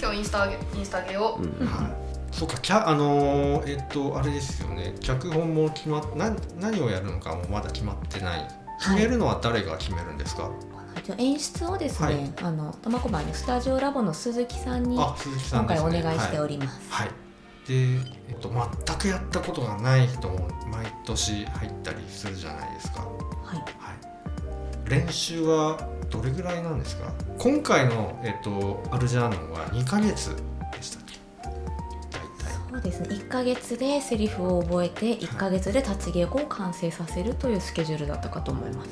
今日インスタ上げインスタ上げよう、うん。はい、そうかキャあのーえっとあれですよね。脚本も決まっな何をやるのかもまだ決まってない。決めるのは誰が決めるんですか、じゃあ演出をですね、はい。あの苫小牧のスタジオラボの鈴木さんにあ鈴木さん今回お願いしておはいります、はい、で、えっと、全くやったことがない人も毎年入ったりするじゃないですか、はい。はい、練習はどれぐらいなんですか？今回の、えっと、アルジャーノンは2ヶ月でしたっけ？大体。そうですね。1ヶ月でセリフを覚えて1ヶ月で立ち稽古を完成させるというスケジュールだったかと思います。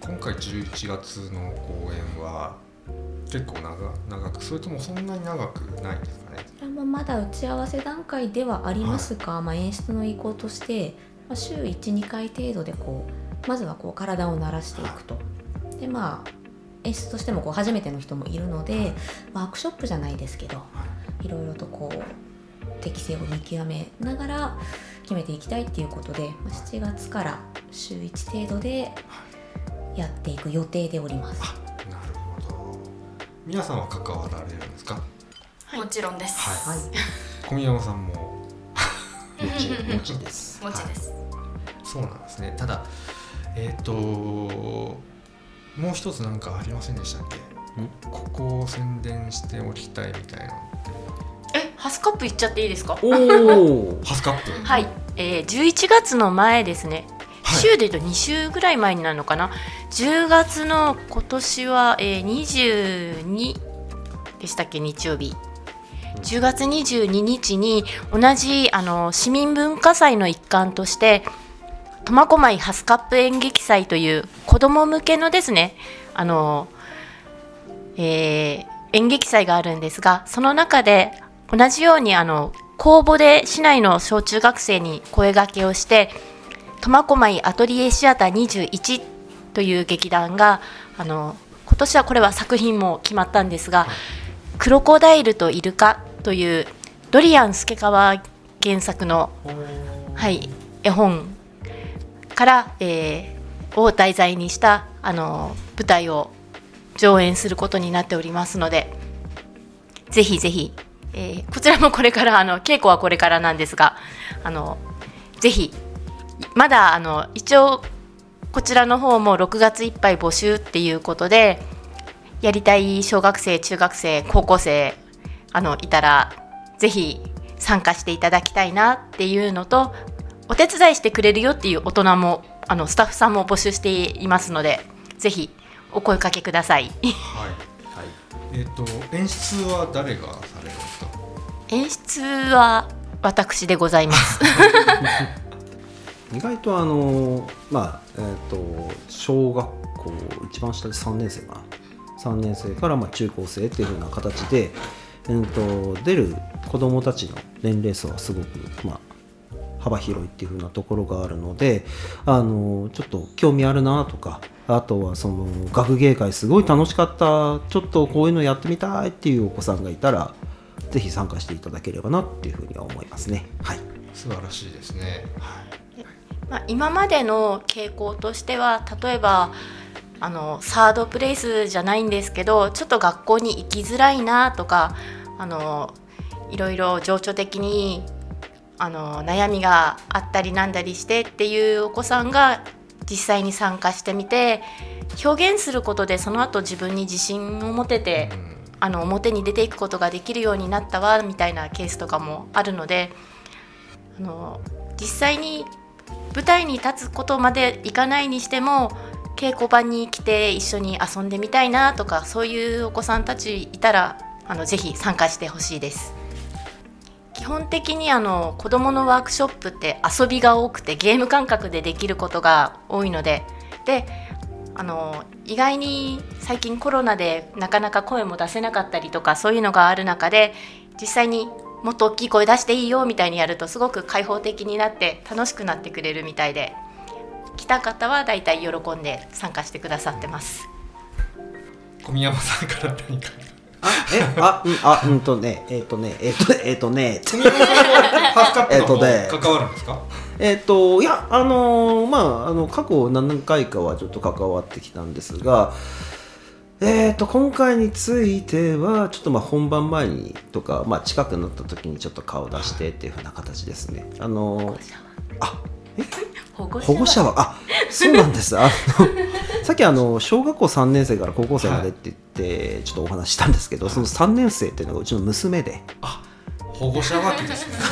今回11月の公演は結構長長くそれともそんなに長くないんですかね？これもまだ打ち合わせ段階ではありますが、まあ、演出の意向として、まあ、週12回程度でこうまずはこう体を慣らしていくとでまあ演出としてもこう初めての人もいるのでワークショップじゃないですけどいろいろとこう適性を見極めながら決めていきたいっていうことで、まあ、7月から週1程度でやっていく予定でおります。あなるほど。皆さんは関わられるんですか？もちろんです、はい。小宮山さんも <laughs> もちもちです。もちです、そうなんですね。ただえっ、ともう一つ何かありませんでしたっけ？ここを宣伝しておきたいみたいなえハスカップ行っちゃっていいですか？おお <laughs> ハスカップ？はい、えー、11月の前ですね、はい。週で言うと2週ぐらい前になるのかな？10月の今年は、えー、22でしたっけ日曜日。10月22日に同じあの市民文化祭の一環として苫小牧ハスカップ演劇祭という子ども向けのですねあの、えー演劇祭があるんですがその中で同じようにあの公募で市内の小中学生に声掛けをして苫小牧アトリエシアター21という劇団があの今年はこれは作品も決まったんですが「クロコダイルとイルカ」というドリアン助川原作の、はい、絵本から、えーを題材にしたあの舞台を上演することになっておりますのでぜひぜひえーこちらもこれからあの稽古はこれからなんですがあのぜひまだあの一応こちらの方も6月いっぱい募集っていうことでやりたい小学生中学生高校生あのいたらぜひ参加していただきたいなっていうのとお手伝いしてくれるよっていう大人もあのスタッフさんも募集していますのでぜひお声かけください。はい、えっ、と演出は誰がされるんですか？演出は私でございます。<laughs> 意外とあのまあえっ、と小学校一番下で3年生かな。3年生からまあ中高生っていう風な形で、えー、と出る子どもたちの年齢層はすごくまあ幅広いっていう風なところがあるのであのちょっと興味あるなとかあとはその学芸会すごい楽しかったちょっとこういうのやってみたいっていうお子さんがいたらぜひ参加していただければなっていうふうには思いますね。はい。素晴らしいですね。はい。まあ、今までの傾向としては例えばあのサードプレイスじゃないんですけどちょっと学校に行きづらいなとかあのいろいろ情緒的にあの悩みがあったりなんだりしてっていうお子さんが実際に参加してみて表現することでその後自分に自信を持ててあの表に出ていくことができるようになったわみたいなケースとかもあるのであの実際に舞台に立つことまでいかないにしても稽古場に来て一緒に遊んでみたいなとかそういうお子さんたちいたらあのぜひ参加してほしいです。基本的にあの子どものワークショップって遊びが多くてゲーム感覚でできることが多いのでであの意外に最近コロナでなかなか声も出せなかったりとかそういうのがある中で実際にもっと大きい声出していいよみたいにやるとすごく開放的になって楽しくなってくれるみたいで来た方はだいたい喜んで参加してくださってます。小宮山さんから何かあえあうんあうんとねえっ、とねえっ、とえっ、ーフカップのえっとね。方関わるんですか？えっ、といやあのーまああの過去何回かはちょっと関わってきたんですがえっ、と今回についてはちょっとまあ本番前にとか、まあ、近くなった時にちょっと顔出してっていうふうな形ですね。あのーあ保護保護者は。あそうなんです。あの <laughs> さっきあの小学校3年生から高校生までって言ってちょっとお話ししたんですけど、その3年生っていうのがうちの娘で。保護者枠ですね。<laughs>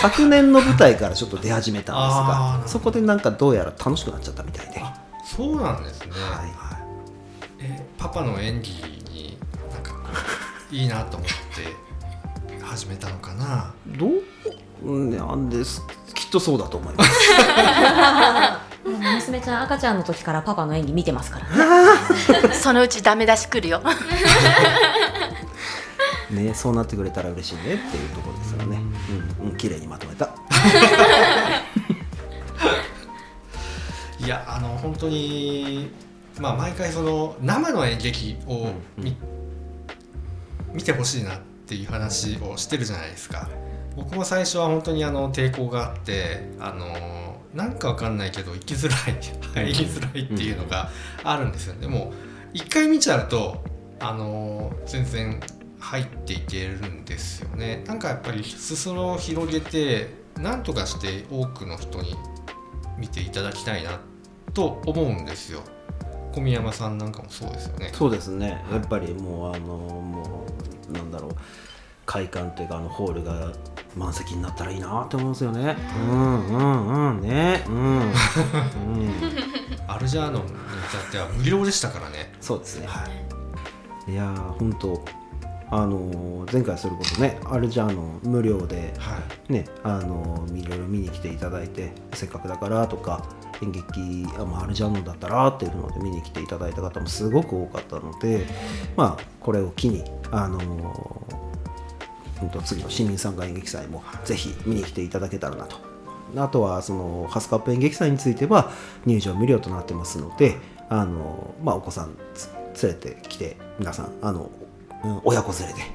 昨年の舞台からちょっと出始めたんですがそこでなんかどうやら楽しくなっちゃったみたいで。あそうなんですね、はいえパパの演技になんかこういいなと思って始めたのかな？どうなんですきっとそうだと思います。<laughs> 娘ちゃん赤ちゃんの時からパパの演技見てますからね。<laughs> そのうちダメ出し来るよ。<laughs> ねそうなってくれたら嬉しいねっていうところですよね。うん、うん、綺麗にまとめた。いやあの本当にまあ毎回その生の演劇を見,、見てほしいなっていう話をしてるじゃないですか僕も最初は本当にあの抵抗があってあのなんかわかんないけど行きづらい入りづらいっていうのがあるんですよ、でも一回見ちゃうとあの全然入っていけるんですよね。なんかやっぱり裾を広げてなんとかして多くの人に見ていただきたいなと思うんですよ。小宮山さんなんかもそうですよね。そうですね。やっぱりもうあのもうなんだろう会館というかあのホールが満席になったらいいなって思うんですよね。うん。うんうんね。うん、うん、<laughs> アルジャーノンに至っては無料でしたからね。そうですね。はい。いやー本当あのー前回それこそねアルジャーノン無料ではい。ねあのいろいろ見に来ていただいてせっかくだからとか演劇あ、まあ、アルジャーノンだったらっていうので見に来ていただいた方もすごく多かったのでまあこれを機にあのうんと次の市民参加演劇祭もぜひ見に来ていただけたらなとあとはそのハスカップ演劇祭については入場無料となってますのであの、まあ、お子さんつ連れてきて皆さんあの、うん親子連れでね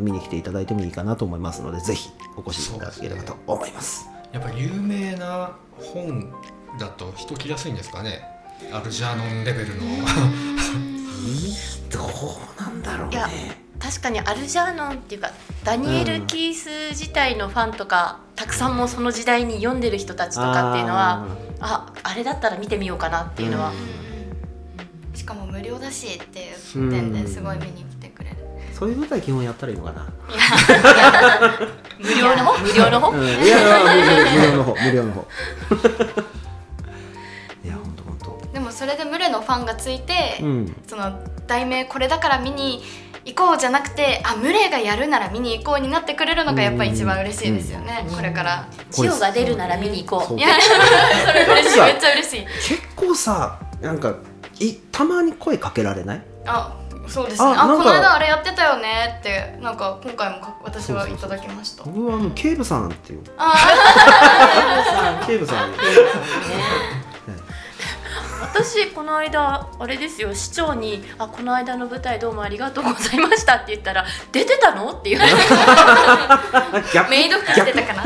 見に来ていただいてもいいかなと思いますのでぜひお越しいただければと思います。やっぱり有名な本だと人来やすいんですかね？アルジャーノンレベルの <laughs> どうなんだろうね。確かにアルジャーノンっていうかダニエル・キース自体のファンとか、たくさんもうその時代に読んでる人たちとかっていうのはああれだったら見てみようかなっていうのは、しかも無料だしっていう点ですごい見に来てくれる。そういう舞台基本やったらいいのかな。無料の方？無料の方、無料の方？無料の方。いや本当本でもそれでムレのファンがついて、当うん。その題名これだから見に行こうじゃなくてあムレがやるなら見に行こうになってくれるのがやっぱり一番嬉しいですよね、これから。千代が出るなら見に行こそう。いやそれ嬉しいめっちゃ嬉しい。結構さなんかいたまに声かけられない？あそうですね。あこの間あれやってたよねってなんか今回もか私はいただきました。僕はあの警部さんっていう。あ警部さん私この間あれですよ市長に「あこの間の舞台どうもありがとうございました」って言ったら「出てたの?」って言われて逆？メイド服してたかな？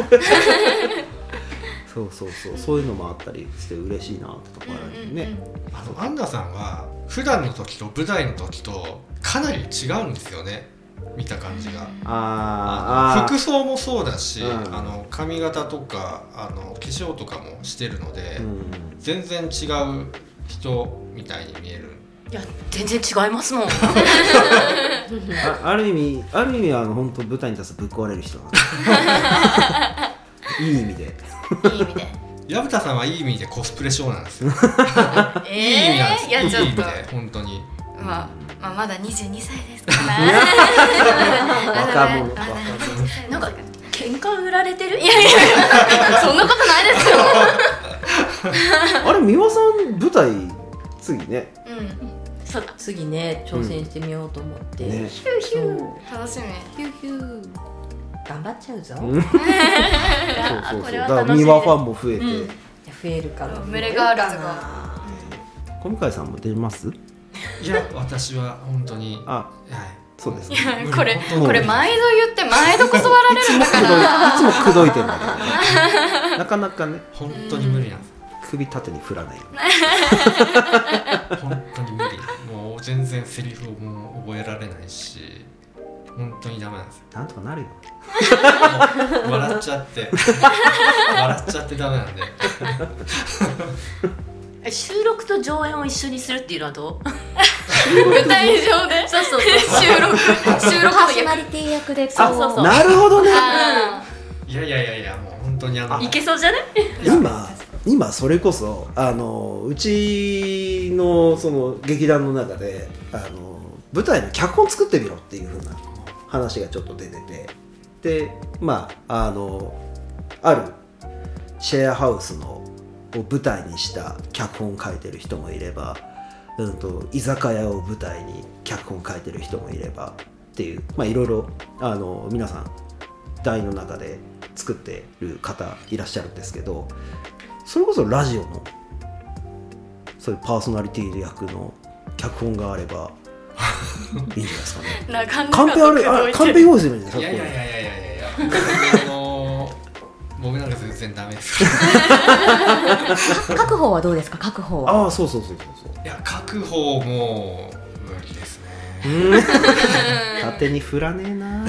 そうそうそう。そういうのもあったりして嬉しいなってところあるね、あのアンナさんは普段の時と舞台の時とかなり違うんですよね見た感じが。あーあー。服装もそうだし、うん。あの髪型とかあの化粧とかもしてるので、うん。全然違う人みたいに見える。いや全然違いますもん。<laughs> あある意味ある意味はあの本当舞台に立つとぶっ壊れる人なんだ <laughs> いい意味で。いい意味で。矢蓋さんはいい意味でコスプレショーなんですよ、<laughs> えいい意味なんですいい意味で本当にまあ、まあまだ22歳ですから <laughs> 若者まだ22歳です。なんか喧嘩売られてる？いやいやそんなことないですよ。<laughs> あれ美輪さん舞台次ね。うん。そうだ。次ね挑戦してみようと思って、ね。そう。楽しみ。ヒューヒュー。頑張っちゃうぞ、うん。<laughs> そうそうそう。これはだから美輪ファンも増えて、増えるかな群れガールズが。小向井さんも出ます？<laughs> いや私は本当にあはい。そうですいねやこれこれ毎度言って毎度こそ笑われるんだからいつも口説いてるんだけどね。なかなかね。本当に無理なんです首縦に振らないよ本当に無理。もう全然セリフをもう覚えられないし本当にダメなんですよ。なんとかなるよ。笑っちゃって。笑っちゃってダメなんで。え収録と上演を一緒にするっていうのはどう？<laughs> 舞台上で？そうそうそう。収録。収録。パーのソナリティ役でこうそうそう。なるほどねあいやいやいやいやもう本当にあの。いけそうじゃない？今今それこそあのうちのその劇団の中であの舞台の脚本作ってみろっていう風な話がちょっと出てて。でまああのあるシェアハウスのを舞台にした脚本書いてる人もいれば、うん、と居酒屋を舞台に脚本書いてる人もいればっていうまあいろいろあの皆さん台の中で作ってる方いらっしゃるんですけどそれこそラジオのそういうパーソナリティ役の脚本があれば <laughs> いいんじゃないですかね。カンペあれあカンペ用意するんですいよやいやいやいやいやいや。あのー僕なんか全然ダメです。書く方はどうですか？書く方は。ああそうそうそうそういや書く方も無理ですね。縦に振らねえな。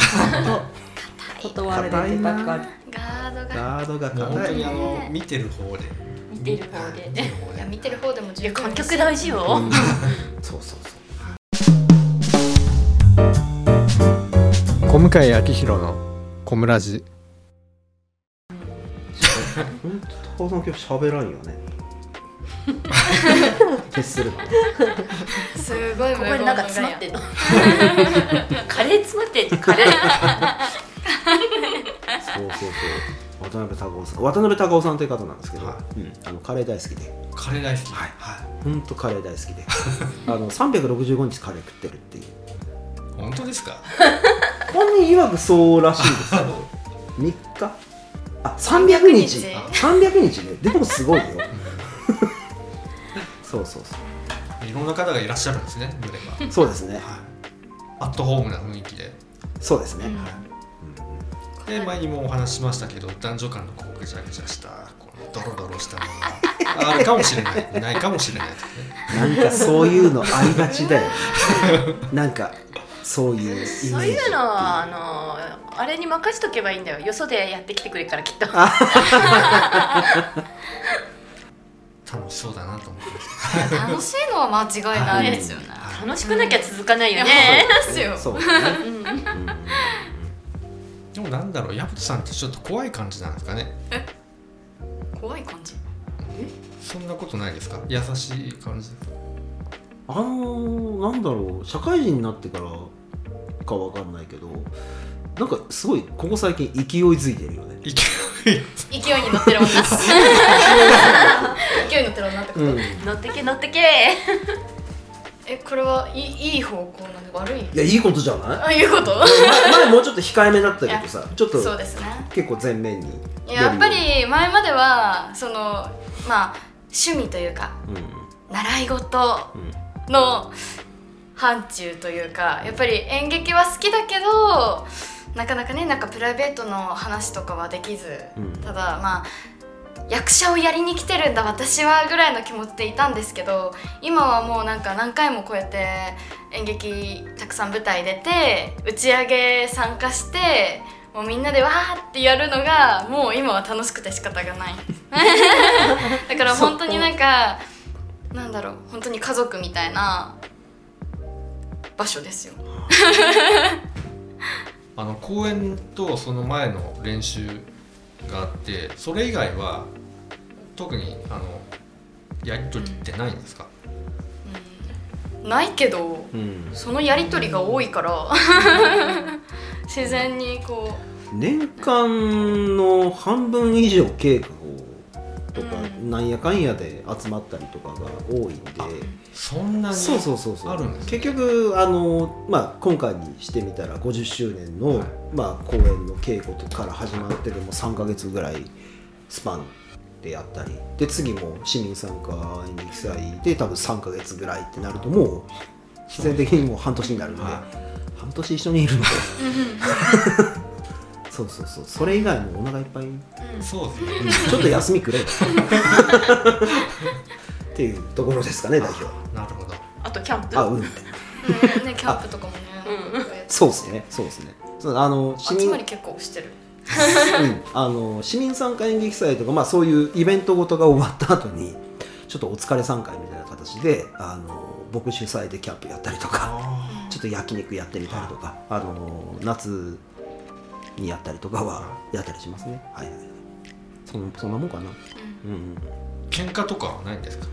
断られてばっかりガードがガードが本当硬いにあの見てる方で。見てる方で。見てる方で。いや見てる方でもいや十分。観客大事よ、う。ん。そうそうそう。小向井明宏の小村寺本当高さん今日喋らんよね。<laughs> 徹するなすごいここになんか詰まってんの。<laughs> カレー詰まってんの。カレー。そうそうそう。渡辺隆夫さん。渡辺隆夫さんという方なんですけど、はうん、あのカレー大好きで。カレー大好き。はい。は本当カレー大好きで。あの365日カレー食ってるっていう。い本当ですか？<laughs> 本人曰くそうらしいですよ。3日？あ300日。300日。300日ね。でもすごいよ。<laughs> そうそうそいろんな方がいらっしゃるんですね群れそうですね。はい。アットホームな雰囲気で。そうですね、で前にもお話ししましたけど男女間のこうぐちゃぐちゃしたこのドロドロしたもの。が <laughs> あるかもしれない。ないかもしれないとかね。なんかそういうのありがちだよね。なんかそういうイメージそういうのはあのあれに任しとけばいいんだよ。よそでやってきてくれるからきっと。楽しそうだなと思って楽しいのは間違いないですよね。楽しくなきゃ続かないよね。そうですよ。そうね、うんうんたでもなんだろう矢本さんってちょっと怖い感じなんですかね。怖い感じ？そんなことないですか？優しい感じ。ですかあのなんだろう社会人になってからかわかんないけどなんかすごいここ最近勢いづいてるよね勢い勢いに乗ってる女。勢いに乗ってる女ってこと。<laughs> うん乗ってけ乗ってけえこれはいいいい方向なの悪い？いやいいことじゃない？あいうこと？前前もうちょっと控えめだったけどさちょっとそうですね。結構前面にやっぱり前まではそのまあ趣味というかうん習い事うんの範疇というかやっぱり演劇は好きだけどなかなかねなんかプライベートの話とかはできず、うん。ただまあ役者をやりに来てるんだ私はぐらいの気持ちでいたんですけど今はもうなんか何回もこうやって演劇たくさん舞台出て打ち上げ参加してもうみんなでわーってやるのがもう今は楽しくて仕方がない。<laughs> だから本当になんかなんだろう本当に家族みたいな場所ですよ。<laughs> あの公演とその前の練習があってそれ以外は特にあのやり取りってないんですか、ないけどうん。そのやり取りが多いから <laughs> 自然にこ年間の半分以上稽古なんやかんやで集まったりとかが多いんで。そんなにそうそうそうそう。あるんですね。結局あの、まあ、今回にしてみたら50周年の、はい。まあ、公演の稽古から始まってでも3か月ぐらいスパンでやったり。で次も市民参加演劇祭で多分3か月ぐらいってなるともう必然的にもう半年になるんで、は半年一緒にいるの <laughs> そうそうそう。それ以外もお腹いっぱい、うん。そうですね。ちょっと休みくれ。っていうところですかね代表なるほど。あとキャンプ。あうん。う、うん。ね、キャンプとかもねそうですね。そうですね。そうあの市民集まり結構してる。うん、あの市民参加演劇祭とか、まあ、そういうイベントごとが終わった後にちょっとお疲れ参会みたいな形であの僕主催でキャンプやったりとかちょっと焼肉やってみたりとかあの夏にやったりとかはやったりしますね。はいはいはい。そんそんなもんかな。うん、うん、喧嘩とかはないんですか？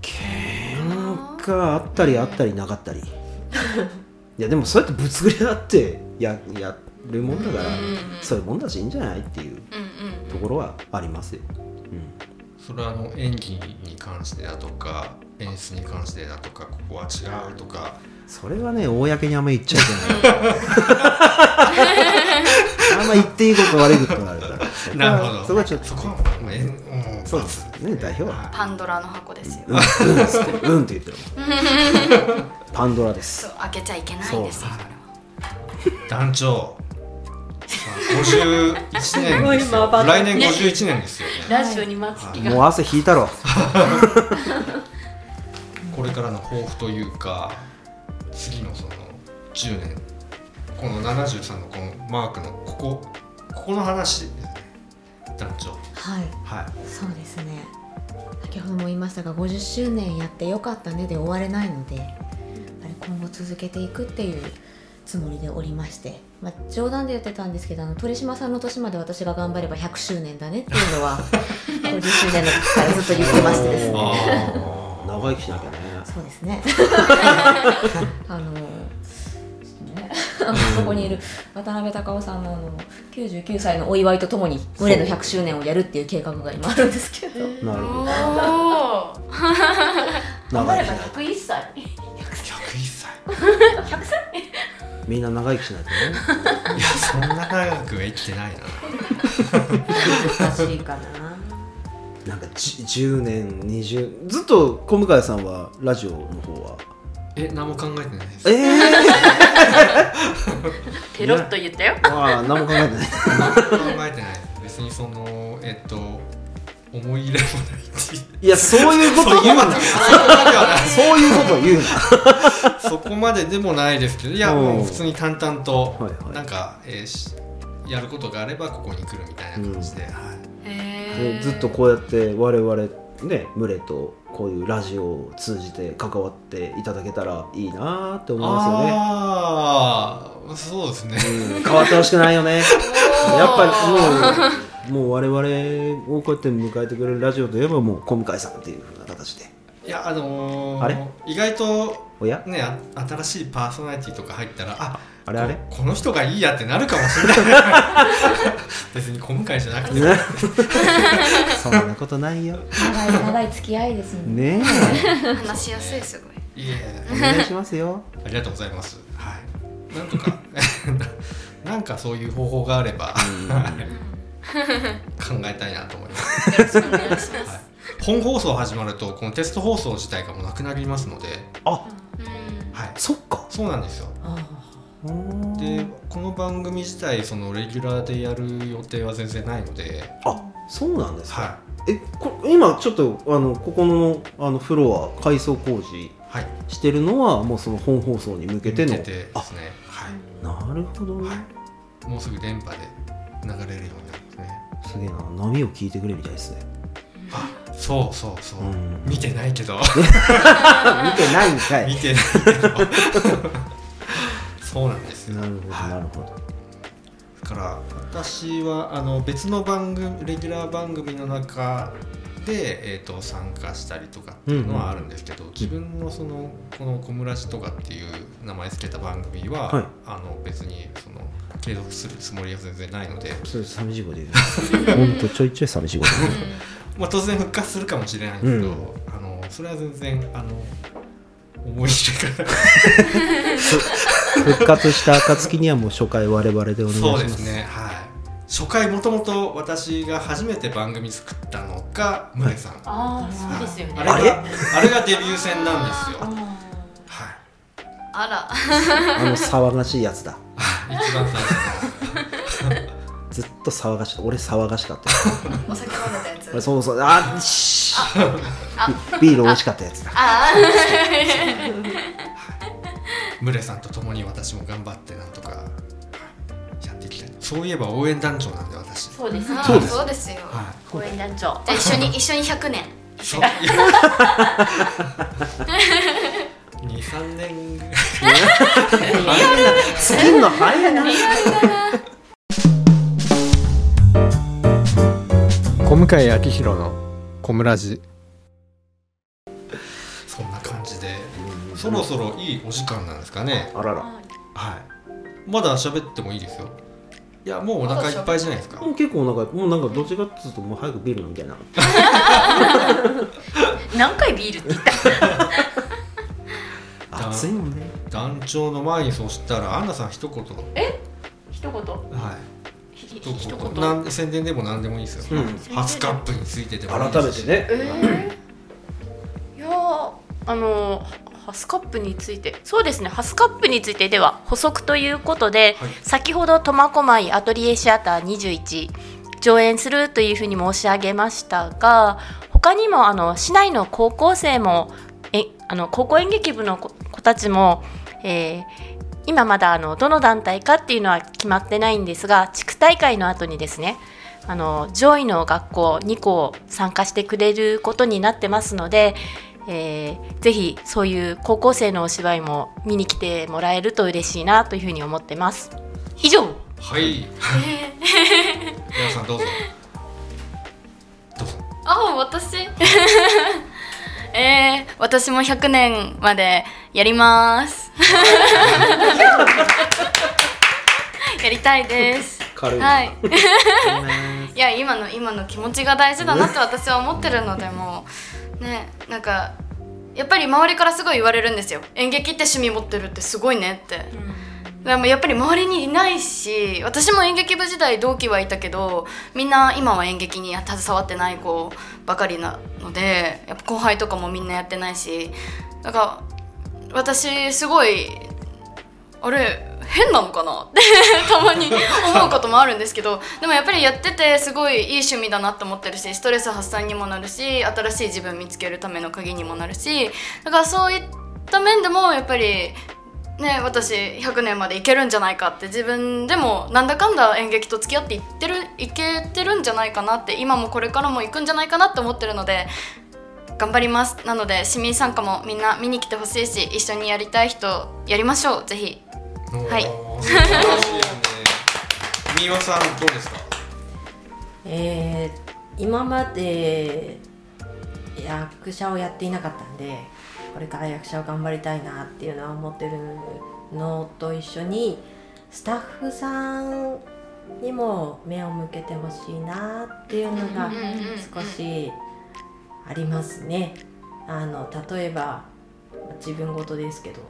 喧嘩。あったりあったりなかったり。<laughs> いやでもそうやってぶつ繰り合ってややるもんだから、うんうんうん。そういうもんだしいいんじゃないっていううんうん。ところはありますよ、うん、それはあの演技に関してだとか演出に関してだとかここは違うとかそれはね公にあんま言っちゃいけない。<laughs> あんま言っていいこと悪いことがあるから。なるほど。そこはちょっと。そこはそうですね代表は。パンドラの箱ですよ。うん。うんってうんって言ってる。パンドラです。そう開けちゃいけないです団長。さあ51年です来年51年ですよね。ラジオに待つ気が。もう汗引いたろ。<laughs> これからの抱負というか次のその10年この73のこのマークのここここの話ですね団長。はい。はい。そうですね。先ほども言いましたが50周年やってよかったねで終われないのでやっぱり今後続けていくっていうつもりでおりまして、まあ、冗談で言ってたんですけどあの鳥島さんの年まで私が頑張れば100周年だねっていうのは <laughs> 50周年の時からずっと言ってましてですね。長生きしなきゃねそうですね。<laughs> あのねあのそこにいる渡辺隆夫さんのあの99歳のお祝いとともに群れの100周年をやるっていう計画が今あるんですけど。なるほど。おー。長生きしないと。101歳。101歳。みんな長生きしないとね。<laughs> いやそんな長くは生きてないな。難しいかななんかじ10年20ずっと小向井さんはラジオの方は？え何も考えてないです。ええ <laughs> ペロッと言ったよ。ー、わあ何も考えてない。何も考えてない。別にそのえっと思い入れもないっていやそういうこと言うな。そういうこと言うな。そこまででもないですけどいやうん。もう普通に淡々と、なんか、えーしやることがあればここに来るみたいな感じで、はいずっとこうやって我々ね群れとこういうラジオを通じて関わっていただけたらいいなって思いますよね。ああそうですね、うん変わってほしくないよね。<laughs> やっぱりもうもう我々をこうやって迎えてくれるラジオといえばもう小向井さんっていうふうな形で。いやあのーあれ？意外とおや？ねあ新しいパーソナリティとか入ったらああれあれ？ここの人がいいやってなるかもしれない。<laughs> 別に小向井じゃなくて <laughs> そんなことないよ。長い長い付き合いですもんね。話しやすいすごいいええお願いしますよ。ありがとうございます。はい。なんとか <laughs> なんかそういう方法があれば考えたいなと思います。よろしくお願いします。はい。本放送始まるとこのテスト放送自体がもうなくなりますので、あ。うん。はい、そっか。そうなんですよ。あでこの番組自体そのレギュラーでやる予定は全然ないので、あそうなんですか、はえこ今ちょっとあのここのあのフロア改装工事い、はい、してるのはもうその本放送に向けての？向けてですね、はなるほどね、いはい、もうすぐ電波で流れるようになるんですね。すげえな。波を聞いてくれみたいですね。あそうそうそう、うん。見てないけど。<laughs> 見てないんかい。見てないけどそうなんですよ。なるほどはい。なるほど。だから私はあの別の番組レギュラー番組の中で、えー、と参加したりとかっていうのはあるんですけど、自分のそのこの「小村寺とかっていう名前付けた番組は、はい。あの別にその継続するつもりは全然ないので、それ寂しいこと言うほんとちょいちょい寂しいこと。<laughs> まあ、突然復活するかもしれないんですけど、うん。あのそれは全然あの思い入れが復活した暁にはもう初回我々でお願いします。そうですね。はい。初回もともと私が初めて番組作ったのがさん、ああそうですよね。あれがあれ？がデビュー戦なんですよ。はい。あら。あの騒がしいやつだ。一番最初ずっと騒がし俺騒がしかった。よお酒飲んでたやつ。あそうそうあしビビール美味しかったやつだ。のムレさんと共に私も頑張ってなんとかはいやっていきたい。そういえば応援団長なんで私。そうです。そうです。そうですよ。は応援団長。じゃあ一緒に一緒に100年。い。そう。<laughs> <laughs> 二三年。ぐらい。作るの早いな小向井明宏の小村寺。そんな感じで、そろそろいいお時間なんですかね。あらら。はい。まだ喋ってもいいですよ。いや、もうお腹いっぱいじゃないですか。もう結構なんかもうなんかどっちかっていうともう早くビール飲みたいな。<laughs> 何回ビールって言った？<laughs> 暑いもんね。団長の前にそしたらアンナさん一言。一言？はい。ひ一一言？言なん宣伝でも何でもいいですよ、うん。ハスカップについてでもいい改ですし。めてね。えー、いやーあのハスカップについて。そうですね。ハスカップについてでは補足ということで、はい。先ほど苫小牧アトリエシアター21上演するというふうに申し上げましたが他にもあの市内の高校生もえあの高校演劇部の子子たちも、えー今まだあのどの団体かっていうのは決まってないんですが地区大会の後にですねあの上位の学校2校参加してくれることになってますので、えーぜひそういう高校生のお芝居も見に来てもらえると嬉しいなというふうに思ってます。以上。はい。<laughs> 皆さんどうぞ。どうぞ。あ私？<laughs> えー、私も100年までやります。<laughs> やりたいです。軽い。はい。いや今の今の気持ちが大事だなって私は思ってるのでもうねなんかやっぱり周りからすごい言われるんですよ。演劇って趣味持ってるってすごいねって、でもやっぱり周りにいないし私も演劇部時代同期はいたけどみんな今は演劇に携わってない子ばかりなのでやっぱ後輩とかもみんなやってないしなんか私すごいあれ変なのかな？<laughs> ってたまに思うこともあるんですけどでもやっぱりやっててすごいいい趣味だなって思ってるしストレス発散にもなるし新しい自分見つけるための鍵にもなるしだからそういった面でもやっぱりね、私100年までいけるんじゃないかって自分でもなんだかんだ演劇と付き合っていってるいけてるんじゃないかなって今もこれからも行くんじゃないかなって思ってるので頑張ります。なので市民参加もみんな見に来てほしいし一緒にやりたい人やりましょう。ぜひ。はい。素晴らしいですね三輪さんどうですか？えー今まで役者をやっていなかったんでこれから役者を頑張りたいなっていうのは思ってるのと一緒にスタッフさんにも目を向けてほしいなっていうのが少しありますね。あの例えば自分事ですけど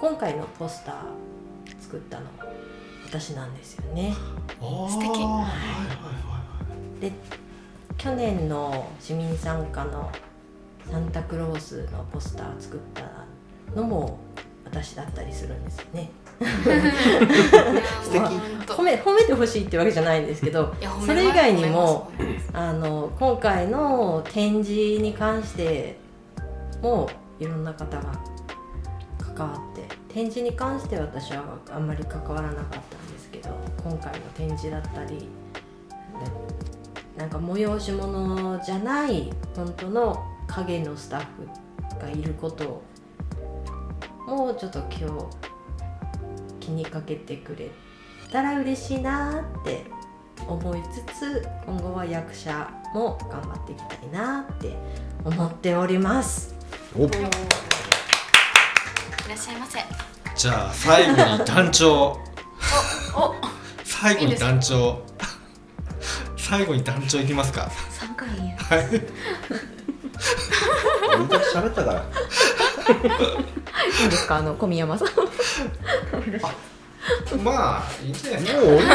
今回のポスター作ったの。私なんですよね。素敵。はいはいはいで去年の市民参加のサンタクロースのポスター作ったのも私だったりするんですよね。<laughs> 素敵。<laughs> 褒め褒めてほしいってわけじゃないんですけどそれ以外にもあの今回の展示に関してもいろんな方が関わって展示に関して私はあんまり関わらなかったんですけど今回の展示だったりなんか催し物じゃない本当の影のスタッフがいることをもうちょっと今日気にかけてくれたら嬉しいなって思いつつ今後は役者も頑張っていきたいなって思っております。おいらっしゃいませ。じゃあ最後に団長。お最後に団長。最後に団長いきますか。3回言う。はい。喋ったから。いいんですか？あの小宮山さん。まあいいんじゃないですか。もう俺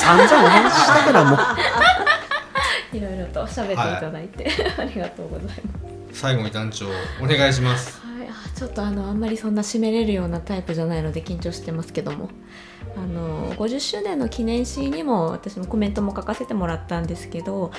散々お話ししたからもういろいろと喋っていただいて、ありがとうございます。最後に団長お願いします。はい、あちょっとあのあんまりそんな締めれるようなタイプじゃないので緊張してますけどもあの50周年の記念誌にも私もコメントも書かせてもらったんですけど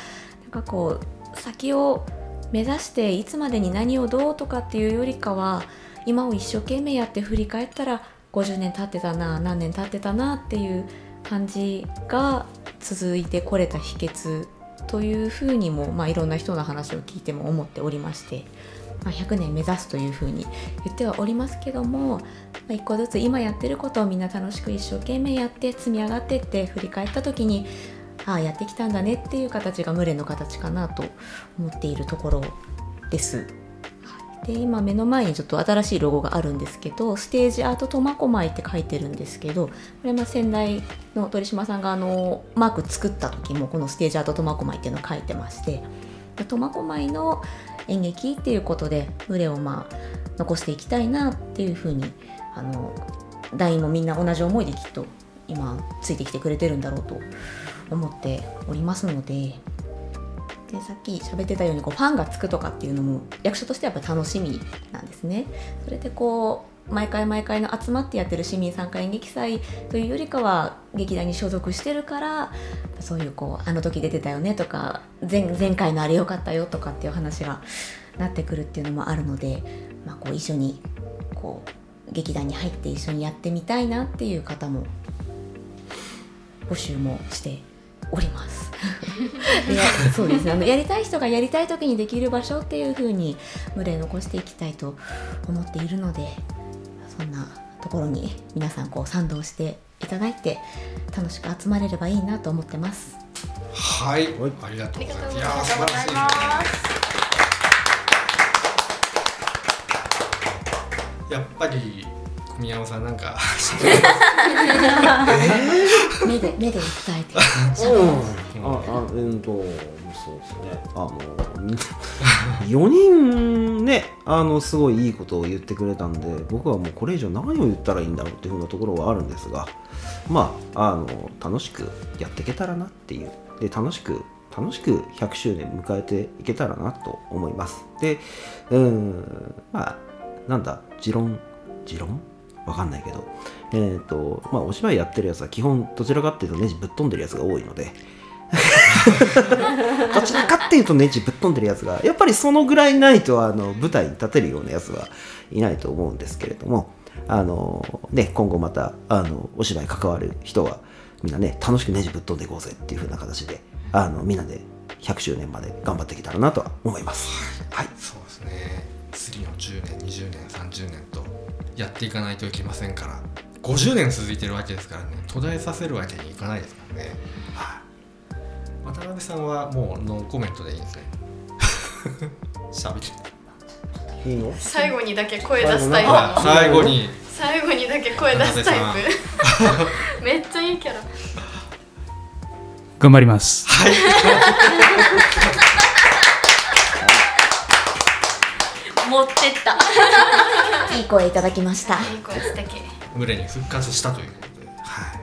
なんかこう先を目指していつまでに何をどうとかっていうよりかは今を一生懸命やって振り返ったら50年経ってたな何年経ってたなっていう感じが続いてこれた秘訣というふうにも、まあ、いろんな人の話を聞いても思っておりまして。まあ、100年目指すというふうに言ってはおりますけども、まあ、一個ずつ今やってることをみんな楽しく一生懸命やって積み上がってって振り返った時にああやってきたんだねっていう形が群れの形かなと思っているところです。で今目の前にちょっと新しいロゴがあるんですけどステージアート苫小牧って書いてるんですけどこれま先代の鳥島さんがあのマーク作った時もこのステージアート苫小牧っていうのを書いてまして苫小牧の演劇っていうことで群れをまあ残していきたいなっていうふうにあの団員もみんな同じ思いできっと今ついてきてくれてるんだろうと思っておりますのででさっき喋ってたようにこうファンがつくとかっていうのも役者としてはやっぱ楽しみなんですね。それでこう毎回毎回の集まってやってる市民参加演劇祭というよりかは劇団に所属してるからそういうこうあの時出てたよねとか前前回のあれ良かったよとかっていう話がなってくるっていうのもあるので、まあ、こう一緒にこう劇団に入って一緒にやってみたいなっていう方も募集もしております。<laughs> そうですねあのやりたい人がやりたい時にできる場所っていう風に群れ残していきたいと思っているのでそんなところに皆さんこう賛同していただいて楽しく集まれればいいなと思ってます。はい、はいありがとうございます。ありいやーがとうございます素晴らしい。やっぱり小宮山さんなんか <laughs> 目で目で訴えて <laughs> うん、<laughs> あ、あ、うんと、そうですね。あの、4人ね、あの、すごいいいことを言ってくれたんで、僕はもうこれ以上何を言ったらいいんだろうっていうふうなところはあるんですが、まあ、あの、楽しくやっていけたらなっていう。で、楽しく、楽しく100周年迎えていけたらなと思います。で、うん、まあ、なんだ、持論、持論？わかんないけど、えーとまあ、お芝居やってるやつは基本どちらかっていうとネジぶっ飛んでるやつが多いので <laughs> どちらかっていうとネジぶっ飛んでるやつがやっぱりそのぐらいないとあの舞台に立てるようなやつはいないと思うんですけれどもあの、ね、今後またあのお芝居関わる人はみんなね楽しくネジぶっ飛んでいこうぜっていう風な形であのみんなで100周年まで頑張っていけたらなとは思います。はい。そうですね。次の10年20年30年とやっていかないといけませんから50年続いてるわけですからね途絶えさせるわけにいかないですからね。はい渡辺さんはもうノーコメントでいいんですね。<laughs> 喋っていいの？最後にだけ声出すタイプ。最後に。最後にだけ声出すタイプ。<laughs> めっちゃいいキャラ。頑張ります。<laughs> 持ってった。いい声いただきました。いい声素敵群れに復活したということで、はい、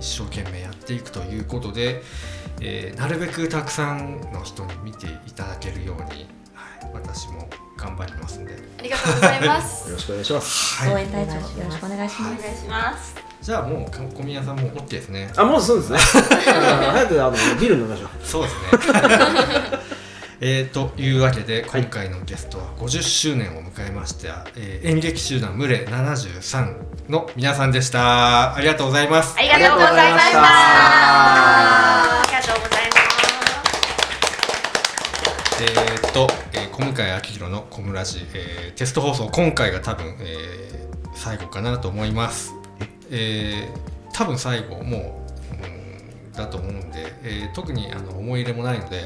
一生懸命やっていくということで、えーなるべくたくさんの人に見ていただけるように、はい、私も頑張りますんで、ありがとうございます。<laughs> よろしくお願いします。はい、応援隊長よろしくお願いします。お願いします。じゃあもうか小宮さんも OK ですね。あ、もうそうですね。あ <laughs> 早くあのビール飲みましょう。そうですね。<laughs> えーというわけで今回のゲストは50周年を迎えました、えー演劇集団群れ73の皆さんでした。ありがとうございます。ありがとうございました。ありがとうございますえーっと、えー小向井明宏の「コムラジ」えーテスト放送今回が多分、えー最後かなと思います。えー多分最後もう、うん、だと思うんで、えー特にあの思い入れもないので。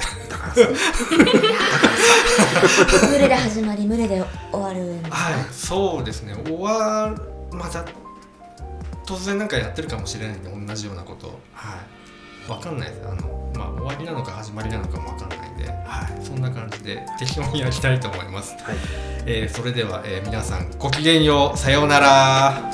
群れ <laughs> で始まり群れで終わるんですか？はいそうですね。終わるまた突然なんかやってるかもしれないんで同じようなこと。はい。わかんない。ですあのまあ終わりなのか始まりなのかもわかんないんで、はい、そんな感じで適当にやりたいと思います、はい。えーそれでは、えー皆さんごきげんよう。さようなら